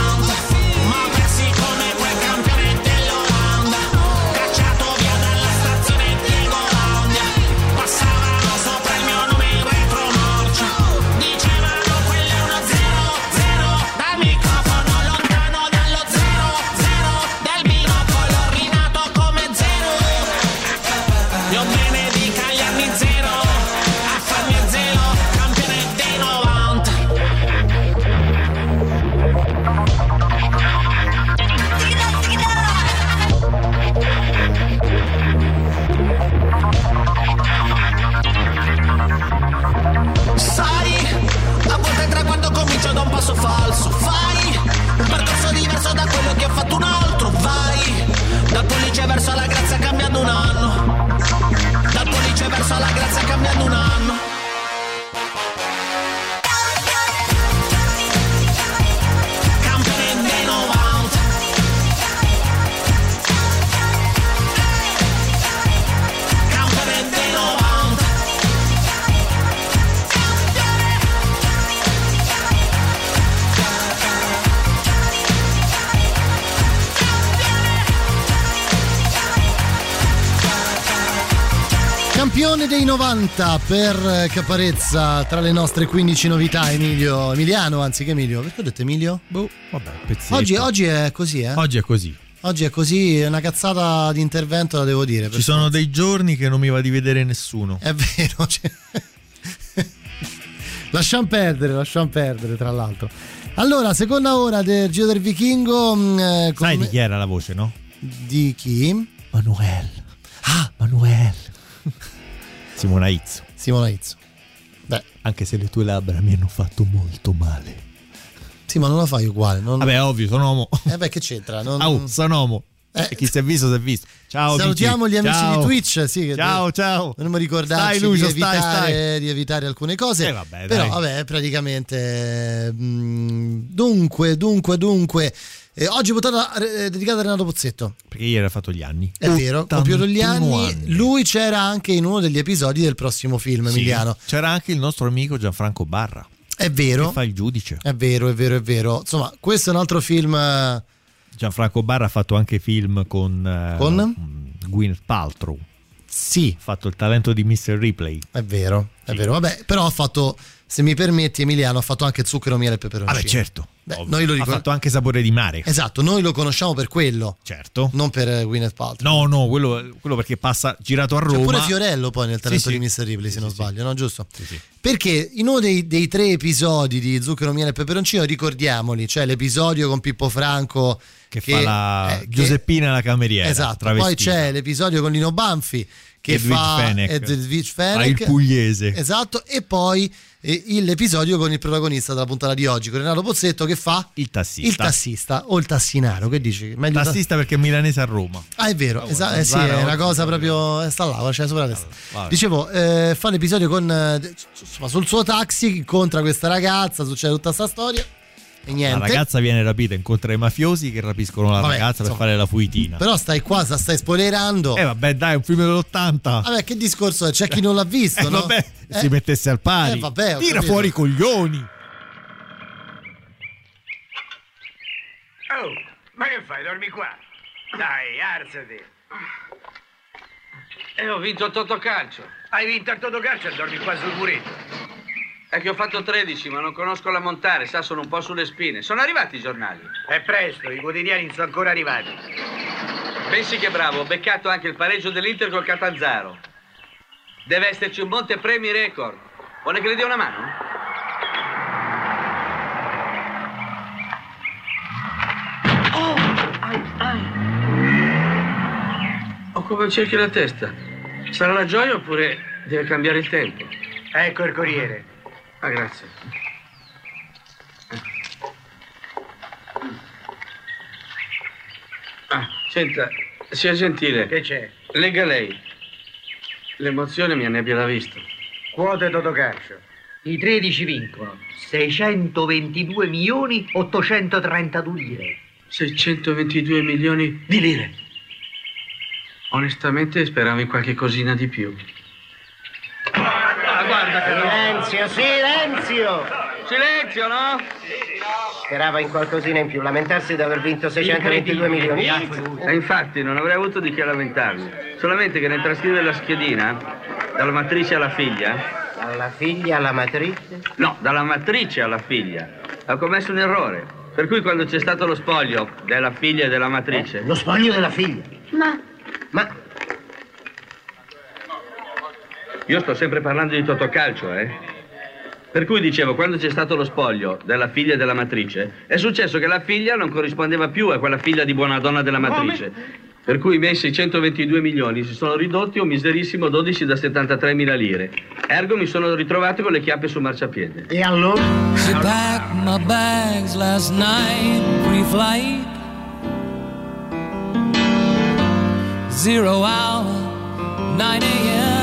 90 per Caparezza tra le nostre 15 novità Emilio Emiliano, anzi che Emilio, perché ho detto Emilio? Boh, vabbè, pezzetto. Oggi, oggi è così, eh? Oggi è così. Oggi è così, è una cazzata di intervento la devo dire. Ci sono dei giorni che non mi va di vedere nessuno. È vero, (laughs) cioè- lasciamo perdere, lasciamo perdere tra l'altro. Allora, seconda ora del Giro del Vichingo. mh, eh, Sai come- di chi era la voce, no? Di chi? Manuel. Ah, Manuel. Simona Izzo. Simona Izzo. Beh. Anche se le tue labbra mi hanno fatto molto male. Sì, ma non la fai uguale. Non... Vabbè, ovvio, sono uomo. Eh beh, che c'entra? Non... Au, sono uomo. E chi si è visto, si è visto. Ciao, Salutiamo Gigi. gli amici Ciao. di Twitch. Sì, Ciao, ciao. Dovremmo ricordarci Stai, Lucio, di, stai, evitare, stai. di evitare alcune cose. Eh, vabbè, Però, dai. vabbè, praticamente. mm, dunque, dunque, dunque. Eh, oggi puntata eh, dedicata a Renato Pozzetto. Perché ieri ha fatto gli anni. È vero, compiuto gli 81 anni. Lui c'era anche in uno degli episodi del prossimo film, Sì. Emiliano. C'era anche il nostro amico Gianfranco Barra. È vero. Che fa il giudice. È vero, è vero, è vero. Insomma, questo è un altro film. eh, Gianfranco Barra ha fatto anche film con, eh, Con? mm, Gwyneth Paltrow. Sì. Ha fatto il talento di Mr. Ripley. È vero, è vero. Vabbè, però ha fatto se mi permetti Emiliano ha fatto anche zucchero, miele e peperoncino. Vabbè, certo. Beh, noi lo ha ricor- fatto anche sapore di mare. Esatto, noi lo conosciamo per quello. Certo. Non per eh, Gwyneth Paltrow. No, no, quello, quello perché passa girato a C'è Roma. pure Fiorello poi nel talento Sì, sì. di Mr. Ripley, se non sbaglio, no? Giusto? Perché in uno dei, dei tre episodi di Zucchero, Miele e Peperoncino, ricordiamoli, c'è l'episodio con Pippo Franco Che, fa la eh, che- Giuseppina la cameriera. Esatto, poi travestita. c'è l'episodio con Lino Banfi che Edwige fa Fenech. Edwige Fa Fenech. il pugliese. Esatto, e poi eh, l'episodio con il protagonista della puntata di oggi, con Renato Pozzetto che fa il tassista. il tassista o il tassinaro, che dici? Meglio ta- Tassista perché è milanese a Roma. Ah, è vero, esatto, eh sì, è una cosa proprio. Sta là, c'è sopra la testa. Dicevo, eh, fa l'episodio con. eh, insomma, sul suo taxi, incontra questa ragazza, succede tutta sta storia. E niente. La ragazza viene rapita, incontra i mafiosi che rapiscono la Vabbè, ragazza per insomma. fare la fuitina. Però stai qua, sta- stai spoilerando. Eh vabbè, dai, è un film dell'80. Vabbè, che discorso è? C'è chi non l'ha visto, Eh, no? vabbè, Eh, si mettesse al pari. Eh, vabbè, Tira capito. fuori i coglioni. Oh, ma che fai? Dormi qua? Dai, alzati. E ho vinto il Totocalcio. Hai vinto il Totocalcio e dormi qua sul muretto. È che ho fatto 13, ma non conosco la montare, sa, sono un po' sulle spine. Sono arrivati i giornali. È presto, i quotidiani non sono ancora arrivati. Pensi che bravo, ho beccato anche il pareggio dell'Inter col Catanzaro. Deve esserci un montepremi record. Vuole che le dia una mano? Oh! Ai, ai. Ho come un cerchio alla testa. Sarà la gioia oppure deve cambiare il tempo? Ecco il corriere. Ah, grazie. Ah, senta, sia gentile. Che c'è? Lega lei. L'emozione mi annebbia la vista. Quote Totocalcio. I 13 vincono 622 milioni 832 lire. 622 milioni Di lire. Onestamente speravo in qualche cosina di più. Silenzio, silenzio! Silenzio, no? Sperava in qualcosina in più, lamentarsi di aver vinto 622 milioni. E infatti non avrei avuto di che lamentarmi. Solamente che nel trascrivere la schedina, dalla matrice alla figlia. Dalla figlia alla matrice? No, dalla matrice alla figlia. Ho commesso un errore. Per cui quando c'è stato lo spoglio della figlia e della matrice. Lo spoglio della figlia. Ma Ma Io sto sempre parlando di Totocalcio, eh? Per cui dicevo, quando c'è stato lo spoglio della figlia della matrice, è successo che la figlia non corrispondeva più a quella figlia di buona donna della matrice. Per cui i miei 622 milioni si sono ridotti a un miserissimo 12 da 73 mila lire. Ergo mi sono ritrovato con le chiappe sul marciapiede. E allora? She packed my bags last night, pre-flight. Zero hour, 9 a.m.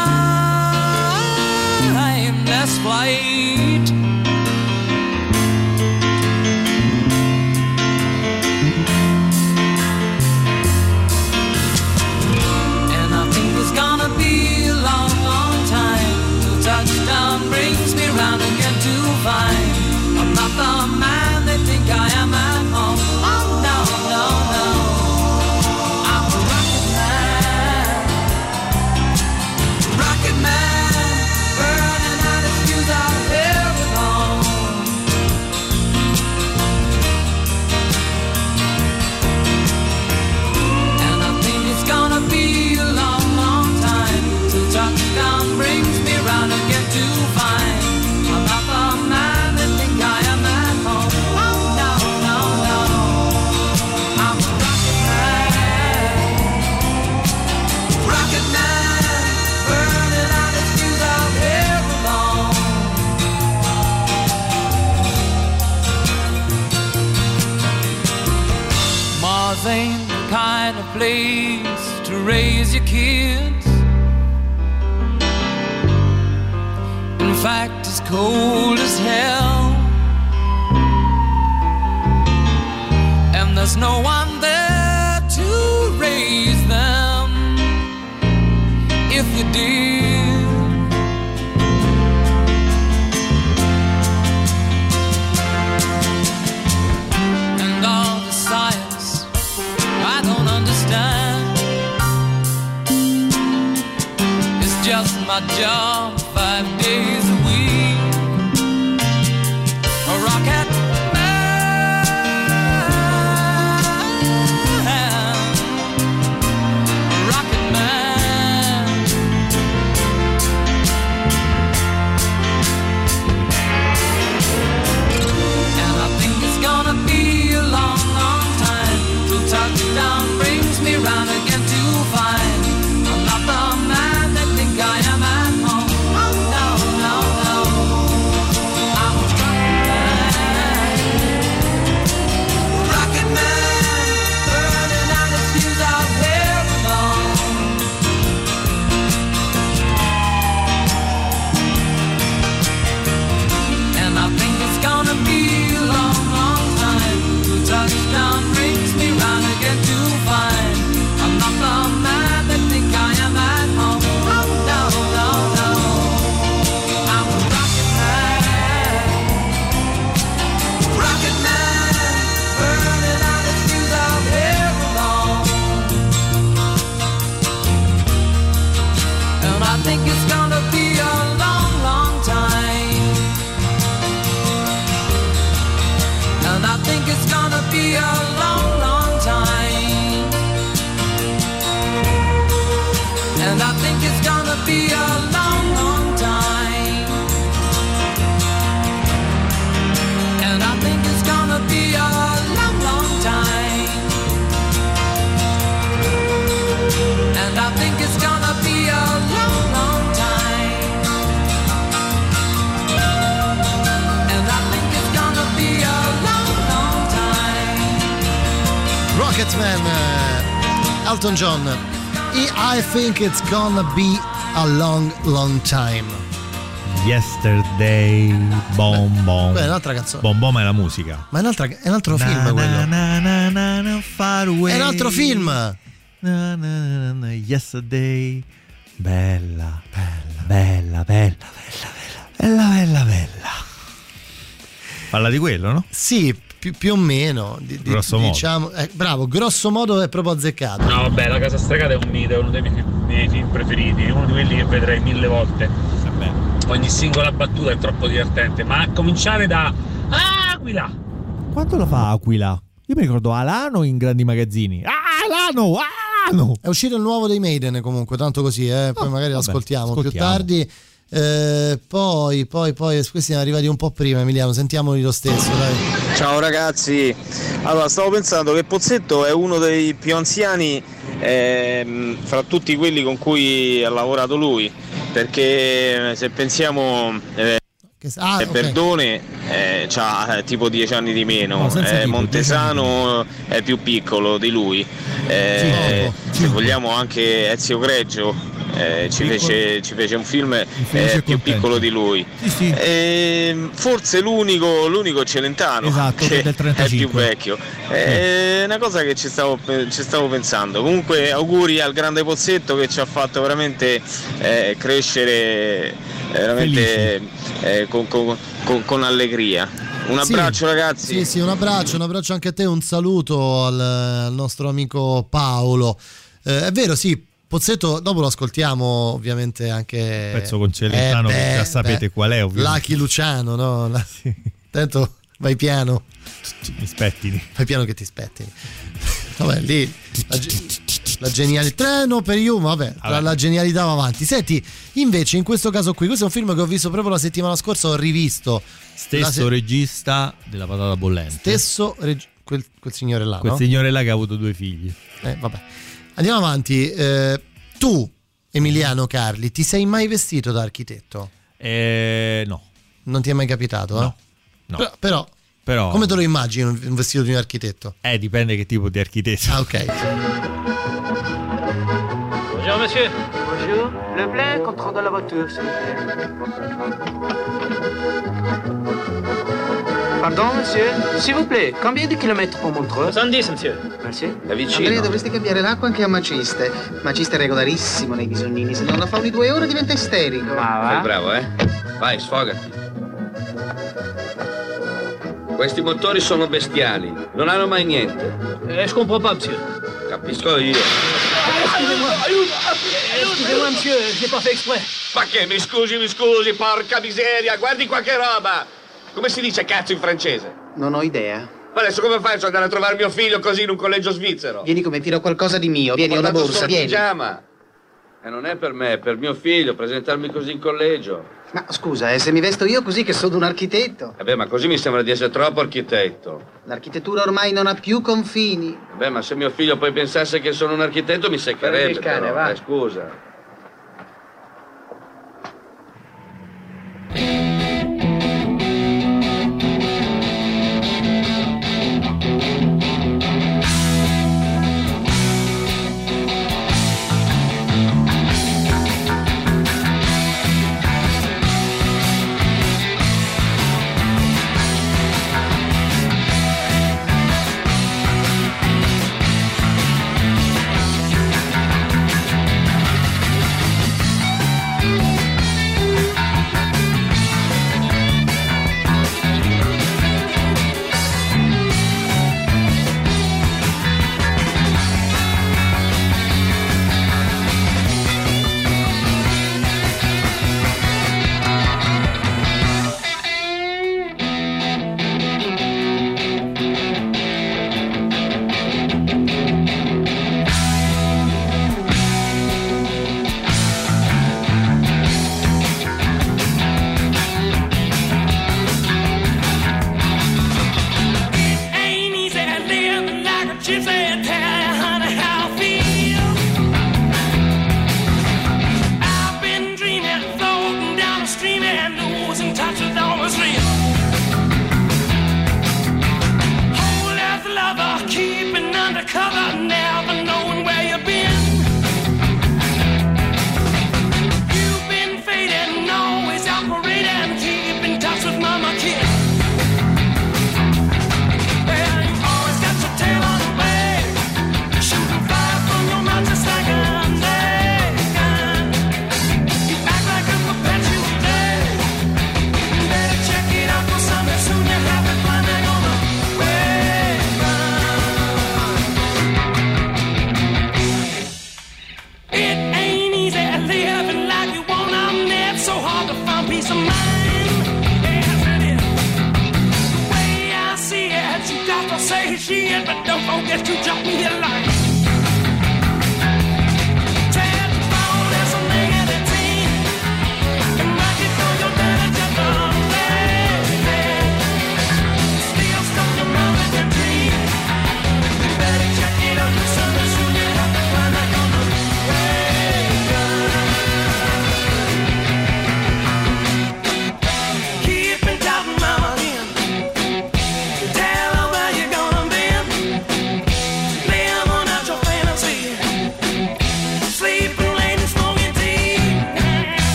last flight. Time. Rocketman, eh, Elton John. I I think it's gonna be a long, long time. Yesterday, bom bom. Quella è un'altra canzone. Bom bom è la musica. Ma è, un'altra- è un altro Na, film na, quello. na. È un altro film. Yesterday. Bella, bella, bella, bella, bella, bella, bella. Parla di quello, no? Sì, più, più o meno. di- di- Grosso modo. diciamo, eh, bravo, grosso modo è proprio azzeccato. No, vabbè, La Casa Stregata è un mito, è uno dei miei, miei film preferiti, uno di quelli che vedrei mille volte. Ogni singola battuta è troppo divertente, ma a cominciare da Aquila! Quanto lo fa Aquila? Io mi ricordo Alano in grandi magazzini. Ah, Alano! Alano! È uscito il nuovo dei Maiden comunque, tanto così, eh, poi magari vabbè, l'ascoltiamo più ascoltiamo. tardi. Eh, poi, poi, poi, questi siamo arrivati un po' prima, Emiliano, sentiamoli lo stesso, dai. Ciao ragazzi, allora stavo pensando che Pozzetto è uno dei più anziani ehm, fra tutti quelli con cui ha lavorato lui, perché se pensiamo... eh, ah, eh, ok. Perdone ha tipo 10 anni di meno, No, eh, Montesano è più piccolo di lui, Eh, se vogliamo anche Ezio Greggio eh, ci, fece, ci fece un film eh, e più piccolo di lui. Eh, forse l'unico, l'unico Celentano Esatto, che del è 35. più vecchio. È una cosa che ci stavo, ci stavo pensando. Comunque auguri al grande Pozzetto che ci ha fatto veramente eh, crescere veramente eh, con, con- con- con allegria. Un Sì, abbraccio ragazzi. Sì, sì, un abbraccio, un abbraccio anche a te, un saluto al, al nostro amico Paolo. Eh, è vero, sì, Pozzetto, dopo lo ascoltiamo ovviamente anche... Pezzo con Celentano, Eh, che beh, già sapete beh, qual è, ovviamente. Lucky Luciano, no? La- (laughs) Tanto vai piano. Mi spettini. Vai piano che ti spettini. Vabbè, lì la, la genialità. Treno per you, vabbè, la, Vabbè. la genialità va avanti. Senti, invece, in questo caso qui, questo è un film che ho visto proprio la settimana scorsa, ho rivisto. La Stesso se- regista della patata bollente. stesso reg- quel, quel signore là, Quel no? signore là che ha avuto due figli. Eh, vabbè. Andiamo avanti. Eh, tu, Emiliano Carli, ti sei mai vestito da architetto? Eh, no. Non ti è mai capitato? eh? No. Però, però, Però. come te lo immagini un vestito di un architetto? Eh, dipende che tipo di architetto. Ah, ok. Buongiorno monsieur. Bonjour, le plein contrôle de la voiture, s'il vous plaît. Pardon, monsieur S'il vous plaît, combien de kilomètres pour Montreux 70, monsieur. Merci. È Andrea, dovresti cambiare l'acqua anche a Maciste. Maciste è regolarissimo nei bisognini, se non la fa ogni due ore diventa isterico. Fai bravo, eh? Vai, sfogati. Questi motori sono bestiali, non hanno mai niente. Eh, je comprends pas, monsieur. Capisco io. Excusez-moi. Excusez-moi, monsieur, j'ai pas fait exprès. Ma che, mi scusi, mi scusi, porca miseria, guardi qua che roba! Come si dice cazzo in francese? Non ho idea. Ma adesso come faccio ad andare a trovare mio figlio così in un collegio svizzero? Vieni come tiro qualcosa di mio. Vieni, ho Guardato borsa, vieni. pigiama. E non è per me, è per mio figlio, presentarmi così in collegio. Ma scusa, eh, se mi vesto io così che sono un architetto. Vabbè, ma così mi sembra di essere troppo architetto. L'architettura ormai non ha più confini. Vabbè, ma se mio figlio poi pensasse che sono un architetto mi seccherebbe. il cane, però. va. Eh, scusa.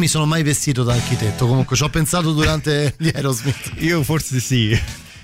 Mi sono mai vestito da architetto, comunque ci ho pensato durante gli Aerosmith. Io forse sì.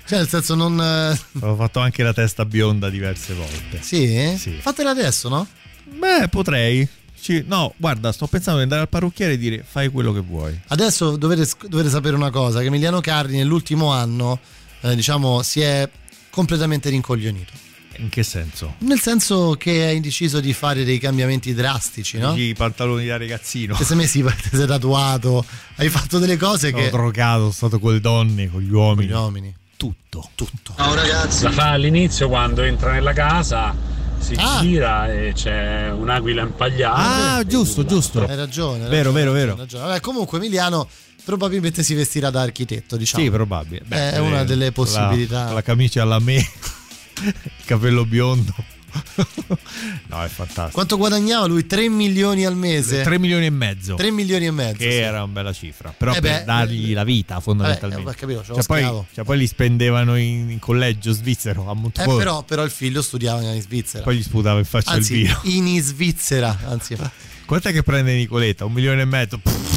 Cioè, nel senso non... eh, Ho fatto anche la testa bionda diverse volte. Sì? Sì. Fatela adesso, no? Beh, potrei. Ci- No, guarda, sto pensando di andare al parrucchiere e dire fai quello che vuoi. Adesso dovete, dovete sapere una cosa, che Emiliano Carri nell'ultimo anno, eh, diciamo, si è completamente rincoglionito. In che senso? Nel senso che hai deciso di fare dei cambiamenti drastici, no? I pantaloni da ragazzino. Ti sei messi, (laughs) ti sei tatuato, hai fatto delle cose Sono che... drogato, sono stato con le donne, con gli uomini. Gli uomini. Tutto. Tutto. Ciao ragazzi. La fa all'inizio quando entra nella casa, si Ah. gira e c'è un'aquila impagliata. Ah, giusto, giusto. Hai ragione. hai Vero, ragione, vero, vero. ragione. Vabbè, comunque Emiliano probabilmente si vestirà da architetto, diciamo. Sì, probabile. Beh, è una delle con la- possibilità. con La, camicia alla me, (laughs) il (laughs) capello biondo. (laughs) no, è fantastico. Quanto guadagnava lui? 3 milioni al mese? 3 milioni e mezzo. 3 milioni e mezzo. Che sì. era una bella cifra. Però Eh per beh, dargli la vita, fondamentalmente. Vabbè, ho capito, ce l'ho cioè, poi, cioè, poi li spendevano in, in collegio svizzero a Eh, Montfort. però, però il figlio studiava in Svizzera. Poi gli sputava in faccia Anzi, il vino. in Svizzera, anzi. Quant'è che prende Nicoletta? Un milione e mezzo? Pff,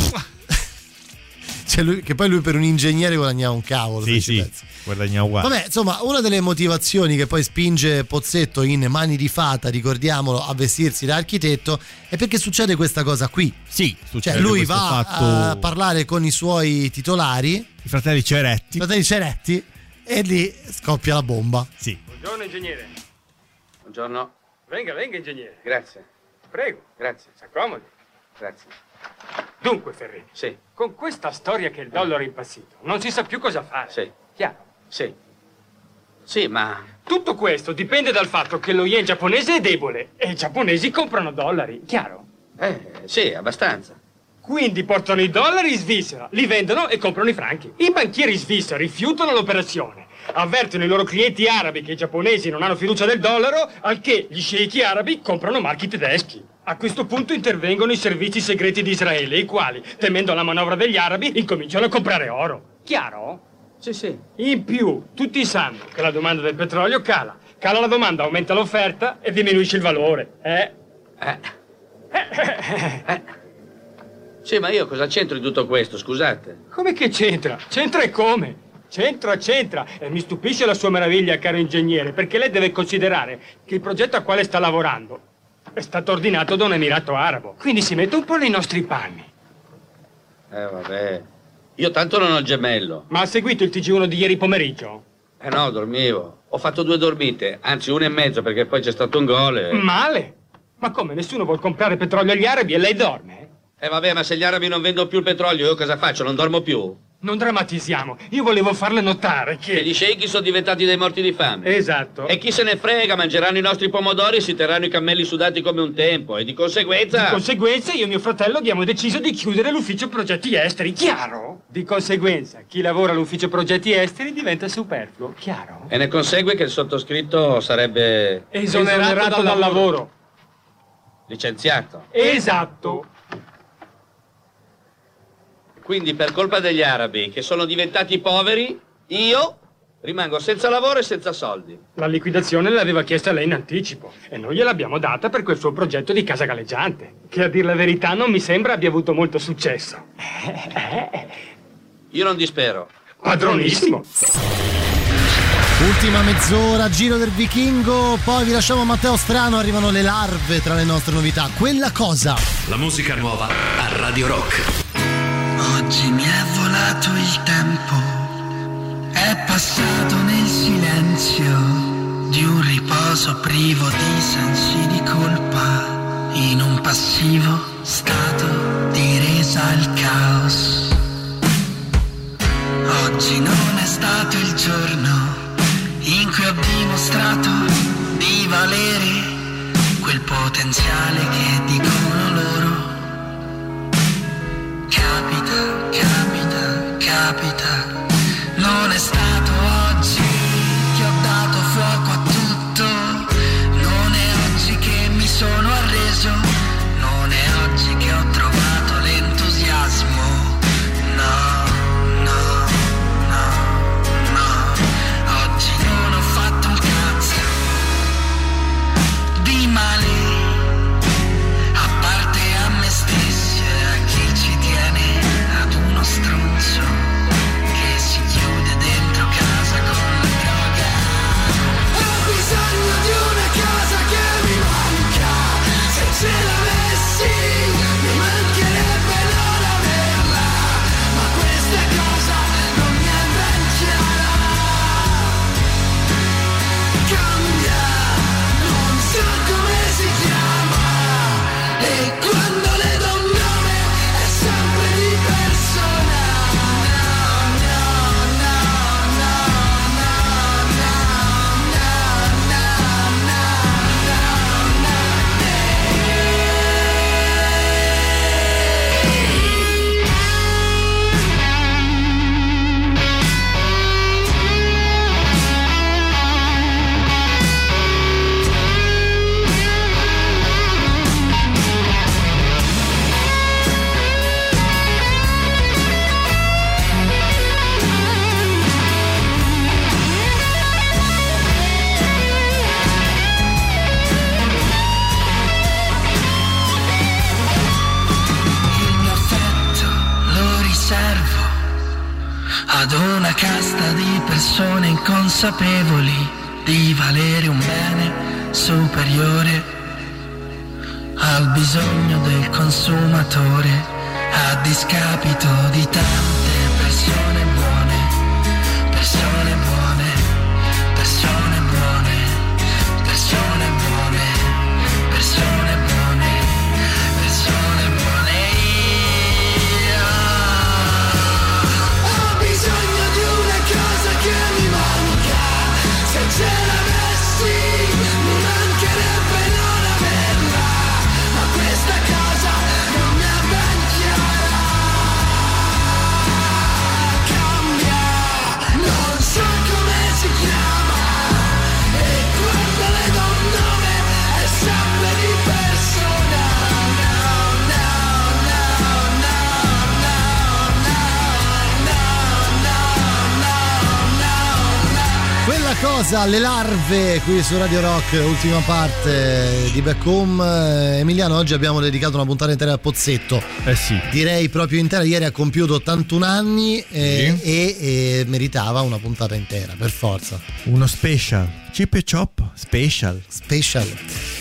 Cioè lui- che poi lui per un ingegnere guadagnava un cavolo. sì, sì, pensi. guadagna uguale. Vabbè, insomma, una delle motivazioni che poi spinge Pozzetto in mani di fata, ricordiamolo, a vestirsi da architetto, è perché succede questa cosa qui. Sì, Cioè, succede lui questo va fatto- a parlare con i suoi titolari, I fratelli Ceretti. i fratelli Ceretti, e lì scoppia la bomba. Sì. Buongiorno ingegnere. Buongiorno. Venga, venga ingegnere. Grazie. Prego. Grazie. S'accomodi. Grazie. Dunque, Ferretti. Sì. Con questa storia che il dollaro è impazzito, non si sa più cosa fare. Sì. Chiaro? Sì. Sì, ma Tutto questo dipende dal fatto che lo yen giapponese è debole e i giapponesi comprano dollari. Chiaro? Eh, sì, abbastanza. Quindi portano i dollari in Svizzera, li vendono e comprano i franchi. I banchieri svizzeri rifiutano l'operazione. Avvertono i loro clienti arabi che i giapponesi non hanno fiducia del dollaro, al che gli sceicchi arabi comprano marchi tedeschi. A questo punto intervengono i servizi segreti di Israele, i quali, temendo la manovra degli arabi, incominciano a comprare oro. Chiaro? Sì, sì. In più, tutti sanno che la domanda del petrolio cala. Cala la domanda, aumenta l'offerta e diminuisce il valore. Eh? Sì, ma io cosa c'entro in tutto questo, scusate? Come che c'entra? C'entra e come? C'entra, c'entra. E mi stupisce la sua meraviglia, caro ingegnere, perché lei deve considerare che il progetto a quale sta lavorando è stato ordinato da un emirato arabo. Quindi si mette un po' nei nostri panni. Eh, vabbè. Io tanto non ho il gemello. Ma ha seguito il TG1 di ieri pomeriggio? Eh no, dormivo. Ho fatto due dormite, anzi una e mezzo perché poi c'è stato un gol e... Male? Ma come? Nessuno vuol comprare petrolio agli arabi e lei dorme? Eh vabbè, ma se gli arabi non vendono più il petrolio, io cosa faccio? Non dormo più? Non drammatizziamo. Io volevo farle notare Che che... gli sceicchi sono diventati dei morti di fame. Esatto. E chi se ne frega, mangeranno i nostri pomodori e si terranno i cammelli sudati come un tempo. E di conseguenza... Di conseguenza io e mio fratello abbiamo deciso di chiudere l'ufficio progetti esteri, chiaro? Di conseguenza, chi lavora all'ufficio progetti esteri diventa superfluo, chiaro? E ne consegue che il sottoscritto sarebbe... Esonerato, dal lavoro. Licenziato. Esatto. Quindi per colpa degli arabi che sono diventati poveri, io rimango senza lavoro e senza soldi. La liquidazione l'aveva chiesta lei in anticipo e noi gliel'abbiamo data per quel suo progetto di casa galleggiante, che a dir la verità non mi sembra abbia avuto molto successo. (laughs) Io non dispero. Padronissimo. Ultima mezz'ora, giro del vichingo, poi vi lasciamo a Matteo Strano, arrivano le larve tra le nostre novità. Quella cosa. La musica nuova a Radio Rock. Oggi mi è volato il tempo, è passato nel silenzio di un riposo privo di sensi di colpa, in un passivo stato cosa, le larve qui su Radio Rock, ultima parte di Back Home. Emiliano, oggi abbiamo dedicato una puntata intera al Pozzetto. Eh sì. Direi proprio intera. Ieri ha compiuto 81 anni eh, e, e meritava una puntata intera, per forza. Uno special. Chip e chop special. Special.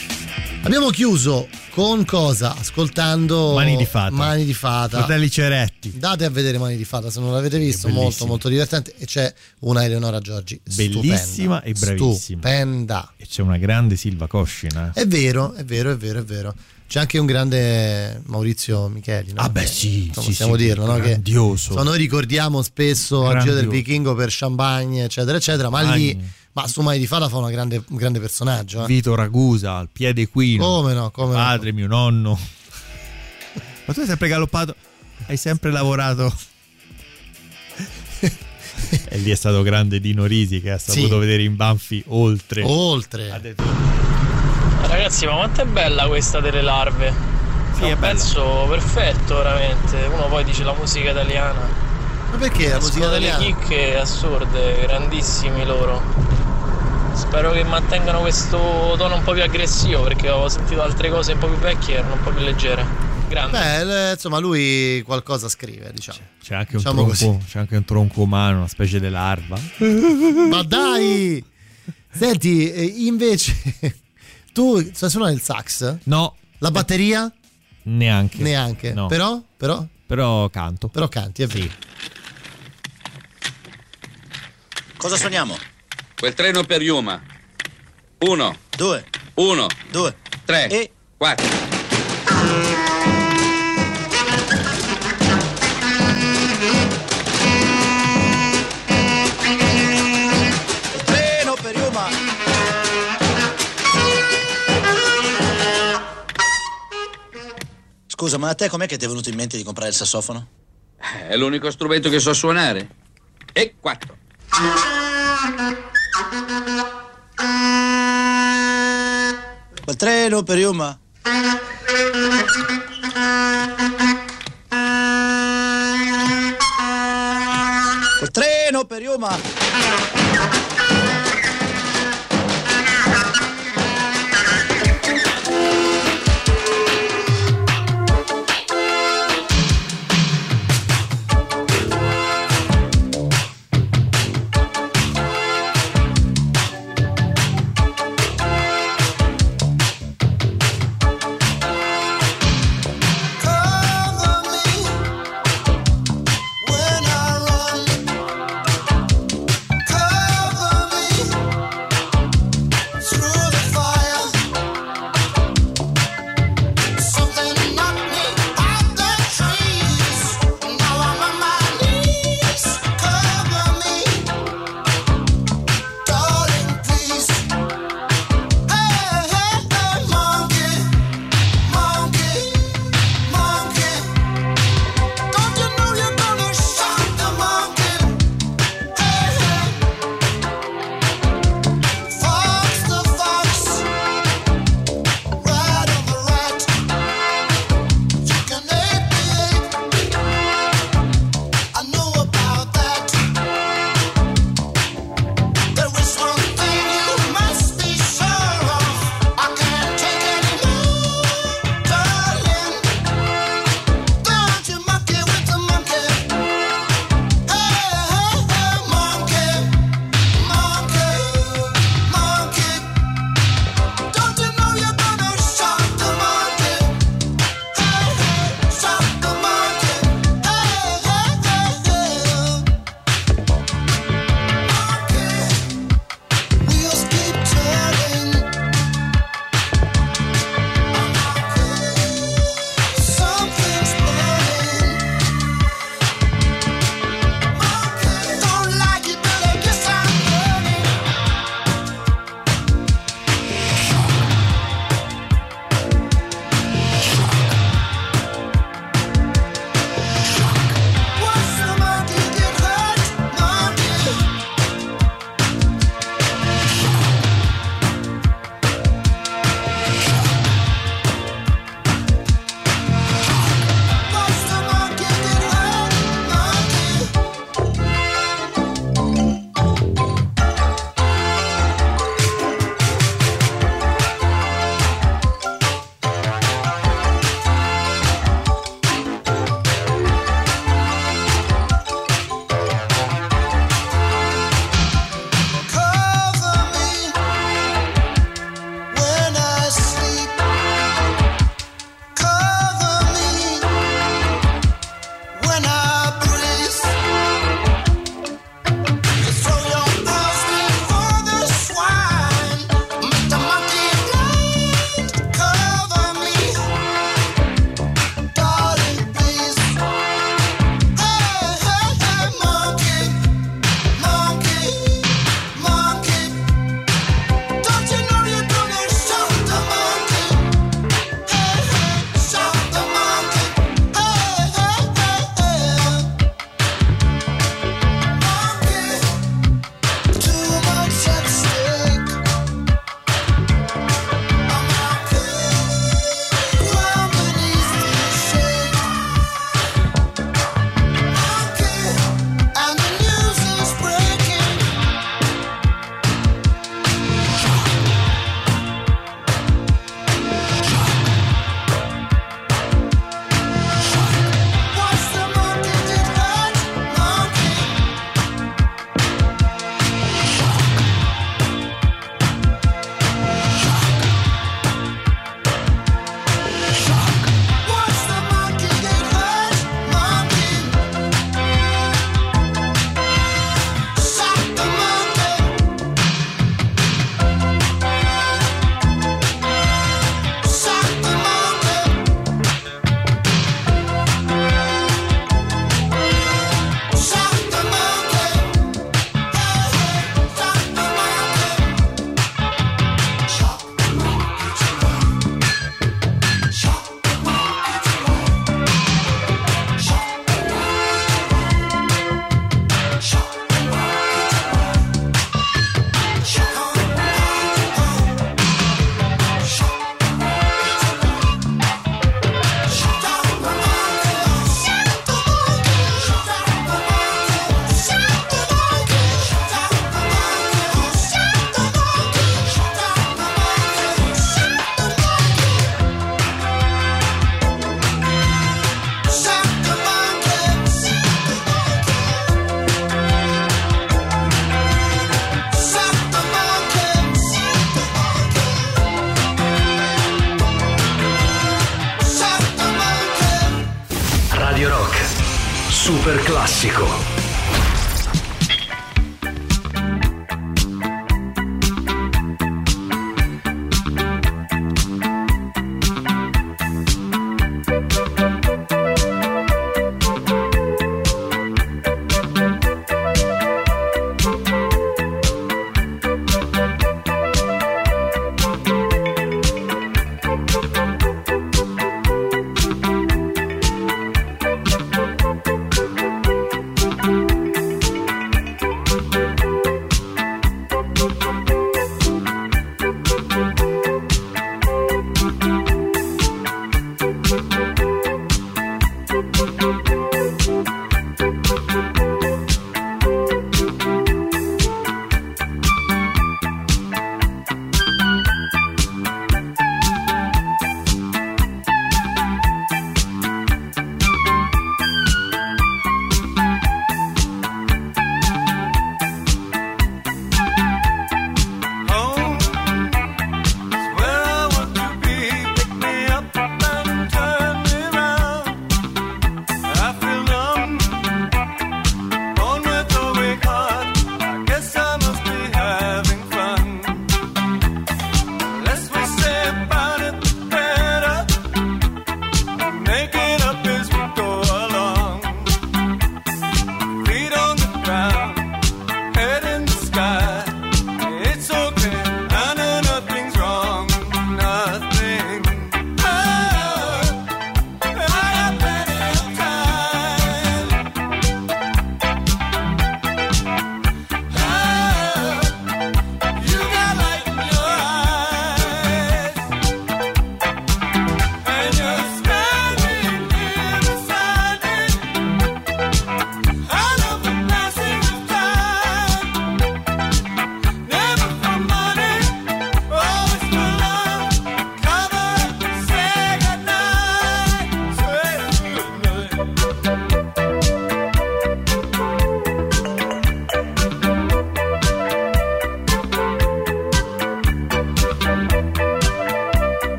Abbiamo chiuso con cosa? Ascoltando Mani di fata. Mani di fata. Fratelli Ceretti. Date a vedere Mani di fata se non l'avete visto, molto molto divertente e c'è una Eleonora Giorgi Bellissima stupenda, e bravissima. Stupenda. E c'è una grande Silva Coscina. È vero, è vero, è vero, è vero. C'è anche un grande Maurizio Micheli, no? Ah, beh, sì, Insomma, sì, possiamo sì, dirlo, no? Che grandioso. noi ricordiamo spesso a Giro del Grandioso. Vichingo per Champagne, eccetera, eccetera, ma lì, Champagne. Ma su Mani di Fata fa una grande, un grande personaggio. eh. Vito Ragusa, al piede equino. Come no, come no. Padre, mio nonno. Ma tu hai sempre galoppato, hai sempre lavorato. e lì è stato grande Dino Risi che ha saputo vedere in Banfi oltre. Oltre. Ha detto, Ragazzi, ma quanto è bella questa delle larve? Sì, è un pezzo perfetto, veramente. Uno poi dice la musica italiana. Ma perché la musica Escono delle italiana? chicche assurde, grandissimi loro. Spero che mantengano questo tono un po' più aggressivo perché ho sentito altre cose un po' più vecchie erano un po' più leggere. Grande. Beh, insomma, lui qualcosa scrive, diciamo. C'è anche, un Diciamo tronco, c'è anche un tronco umano, una specie di larva. (laughs) Ma dai! Senti, eh, invece, (laughs) tu sai suonare il sax? No. La batteria? Neanche. Neanche. No. Però? Però? Però canto. Però canti, è vero. Cosa suoniamo? Quel treno per Yuma. Uno. Due. Uno. Due. Tre. E- Quattro. Il treno per Yuma. Scusa, ma a te com'è che ti è venuto in mente di comprare il sassofono? È l'unico strumento che so suonare. E quattro. Quel treno per Yuma. Quel treno per Yuma.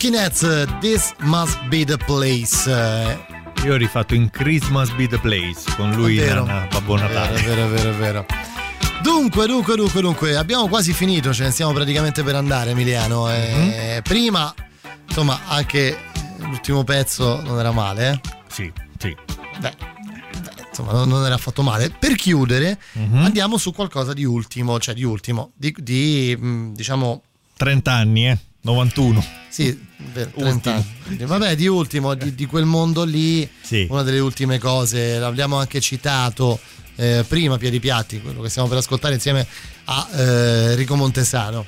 Talking Heads, This Must Be the Place. Io ho rifatto in Christmas Be the Place con lui vero. Nana, Babbo Natale. È vero, è vero, è vero. Dunque, dunque, dunque, dunque, abbiamo quasi finito, ce ne stiamo praticamente per andare, Emiliano. Eh, Prima, insomma, anche l'ultimo pezzo non era male, eh? Sì, sì. Beh, beh, insomma, non, non era affatto male. Per chiudere, andiamo su qualcosa di ultimo, cioè di ultimo, di, di, mh, diciamo 30 anni, eh? 91. Sì, vero, 30 anni. Vabbè, di ultimo, di, di quel mondo lì, Sì. una delle ultime cose, l'abbiamo anche citato eh, prima, Piedi Piatti, quello che stiamo per ascoltare insieme a eh, Enrico Montesano.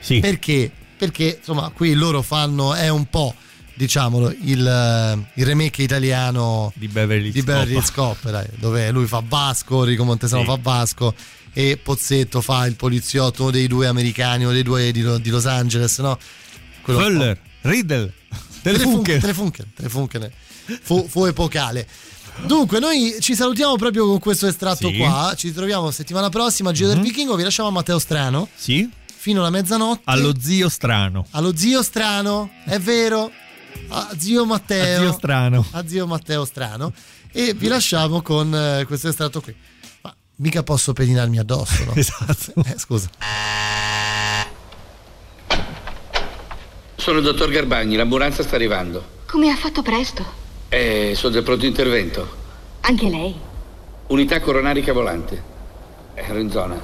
Sì. Perché? Perché insomma qui loro fanno, è un po' diciamolo il, eh, il remake italiano di Beverly, di Beverly Hills Cop, dai, dove lui fa Vasco, Enrico Montesano Sì. fa Vasco e Pozzetto fa il poliziotto uno dei due americani o dei due di, di Los Angeles, no? Quello- Fuller, Riddle, Telefunken. Telefunken, Telefunken. Fu, fu epocale. Dunque, noi ci salutiamo proprio con questo estratto Sì. qua. Ci troviamo settimana prossima. Giro del Mhm. Vichingo. Vi lasciamo a Matteo Strano Sì, fino alla mezzanotte. allo zio strano. Allo zio Strano, è vero. A zio Matteo. A zio strano. A zio Matteo Strano. E vi lasciamo con eh, questo estratto qui. Mica posso pedinarmi addosso, no? (laughs) Esatto. Eh, scusa. Sono il dottor Garbagni, l'ambulanza sta arrivando. Come ha fatto presto? Eh, sono del pronto intervento. Anche lei? Unità coronarica volante. Ero in zona.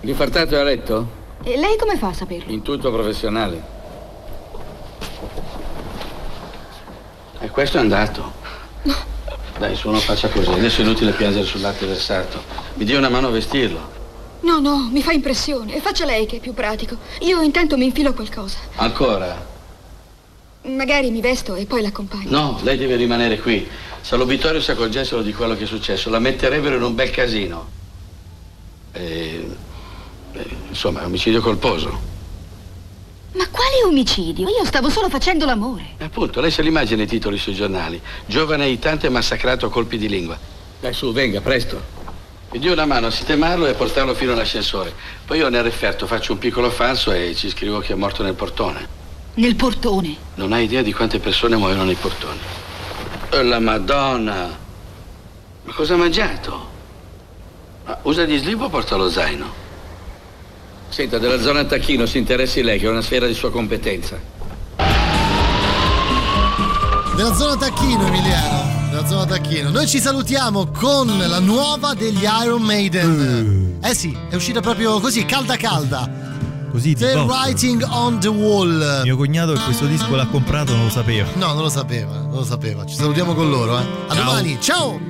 L'infartato è a letto? E lei come fa a saperlo? Intuito professionale. E questo è andato. Dai, su, non faccia così. Adesso è inutile piangere sul latte versato. Mi dia una mano a vestirlo. No, no, mi fa impressione. Faccia lei che è più pratico. Io intanto mi infilo qualcosa. Ancora? Magari mi vesto e poi l'accompagno. No, lei deve rimanere qui. Se all'obitorio si accorgessero di quello che è successo, la metterebbero in un bel casino. E, eh, insomma, è omicidio colposo. Ma quale omicidio? Io stavo solo facendo l'amore. E appunto, lei se l'immagina i titoli sui giornali. Giovane aitante massacrato a colpi di lingua. Dai su, venga, presto. Mi dia una mano a sistemarlo e portarlo fino all'ascensore. Poi io nel referto faccio un piccolo falso e ci scrivo che è morto nel portone. Nel portone. Non hai idea di quante persone muoiono nei portoni. Oh, la Madonna! Ma cosa ha mangiato? Ma usa gli slip o porta lo zaino? Senta, della zona tacchino si interessi lei, che è una sfera di sua competenza. Della zona Tacchino, Emiliano. Della zona Tacchino. Noi ci salutiamo con la nuova degli Iron Maiden. Eh sì, è uscita proprio così, calda calda. Così The botto. Writing on the Wall. Mio cognato che questo disco l'ha comprato non lo sapeva. No, non lo sapeva, non lo sapeva. Ci salutiamo con loro, eh. A Ciao. domani, ciao!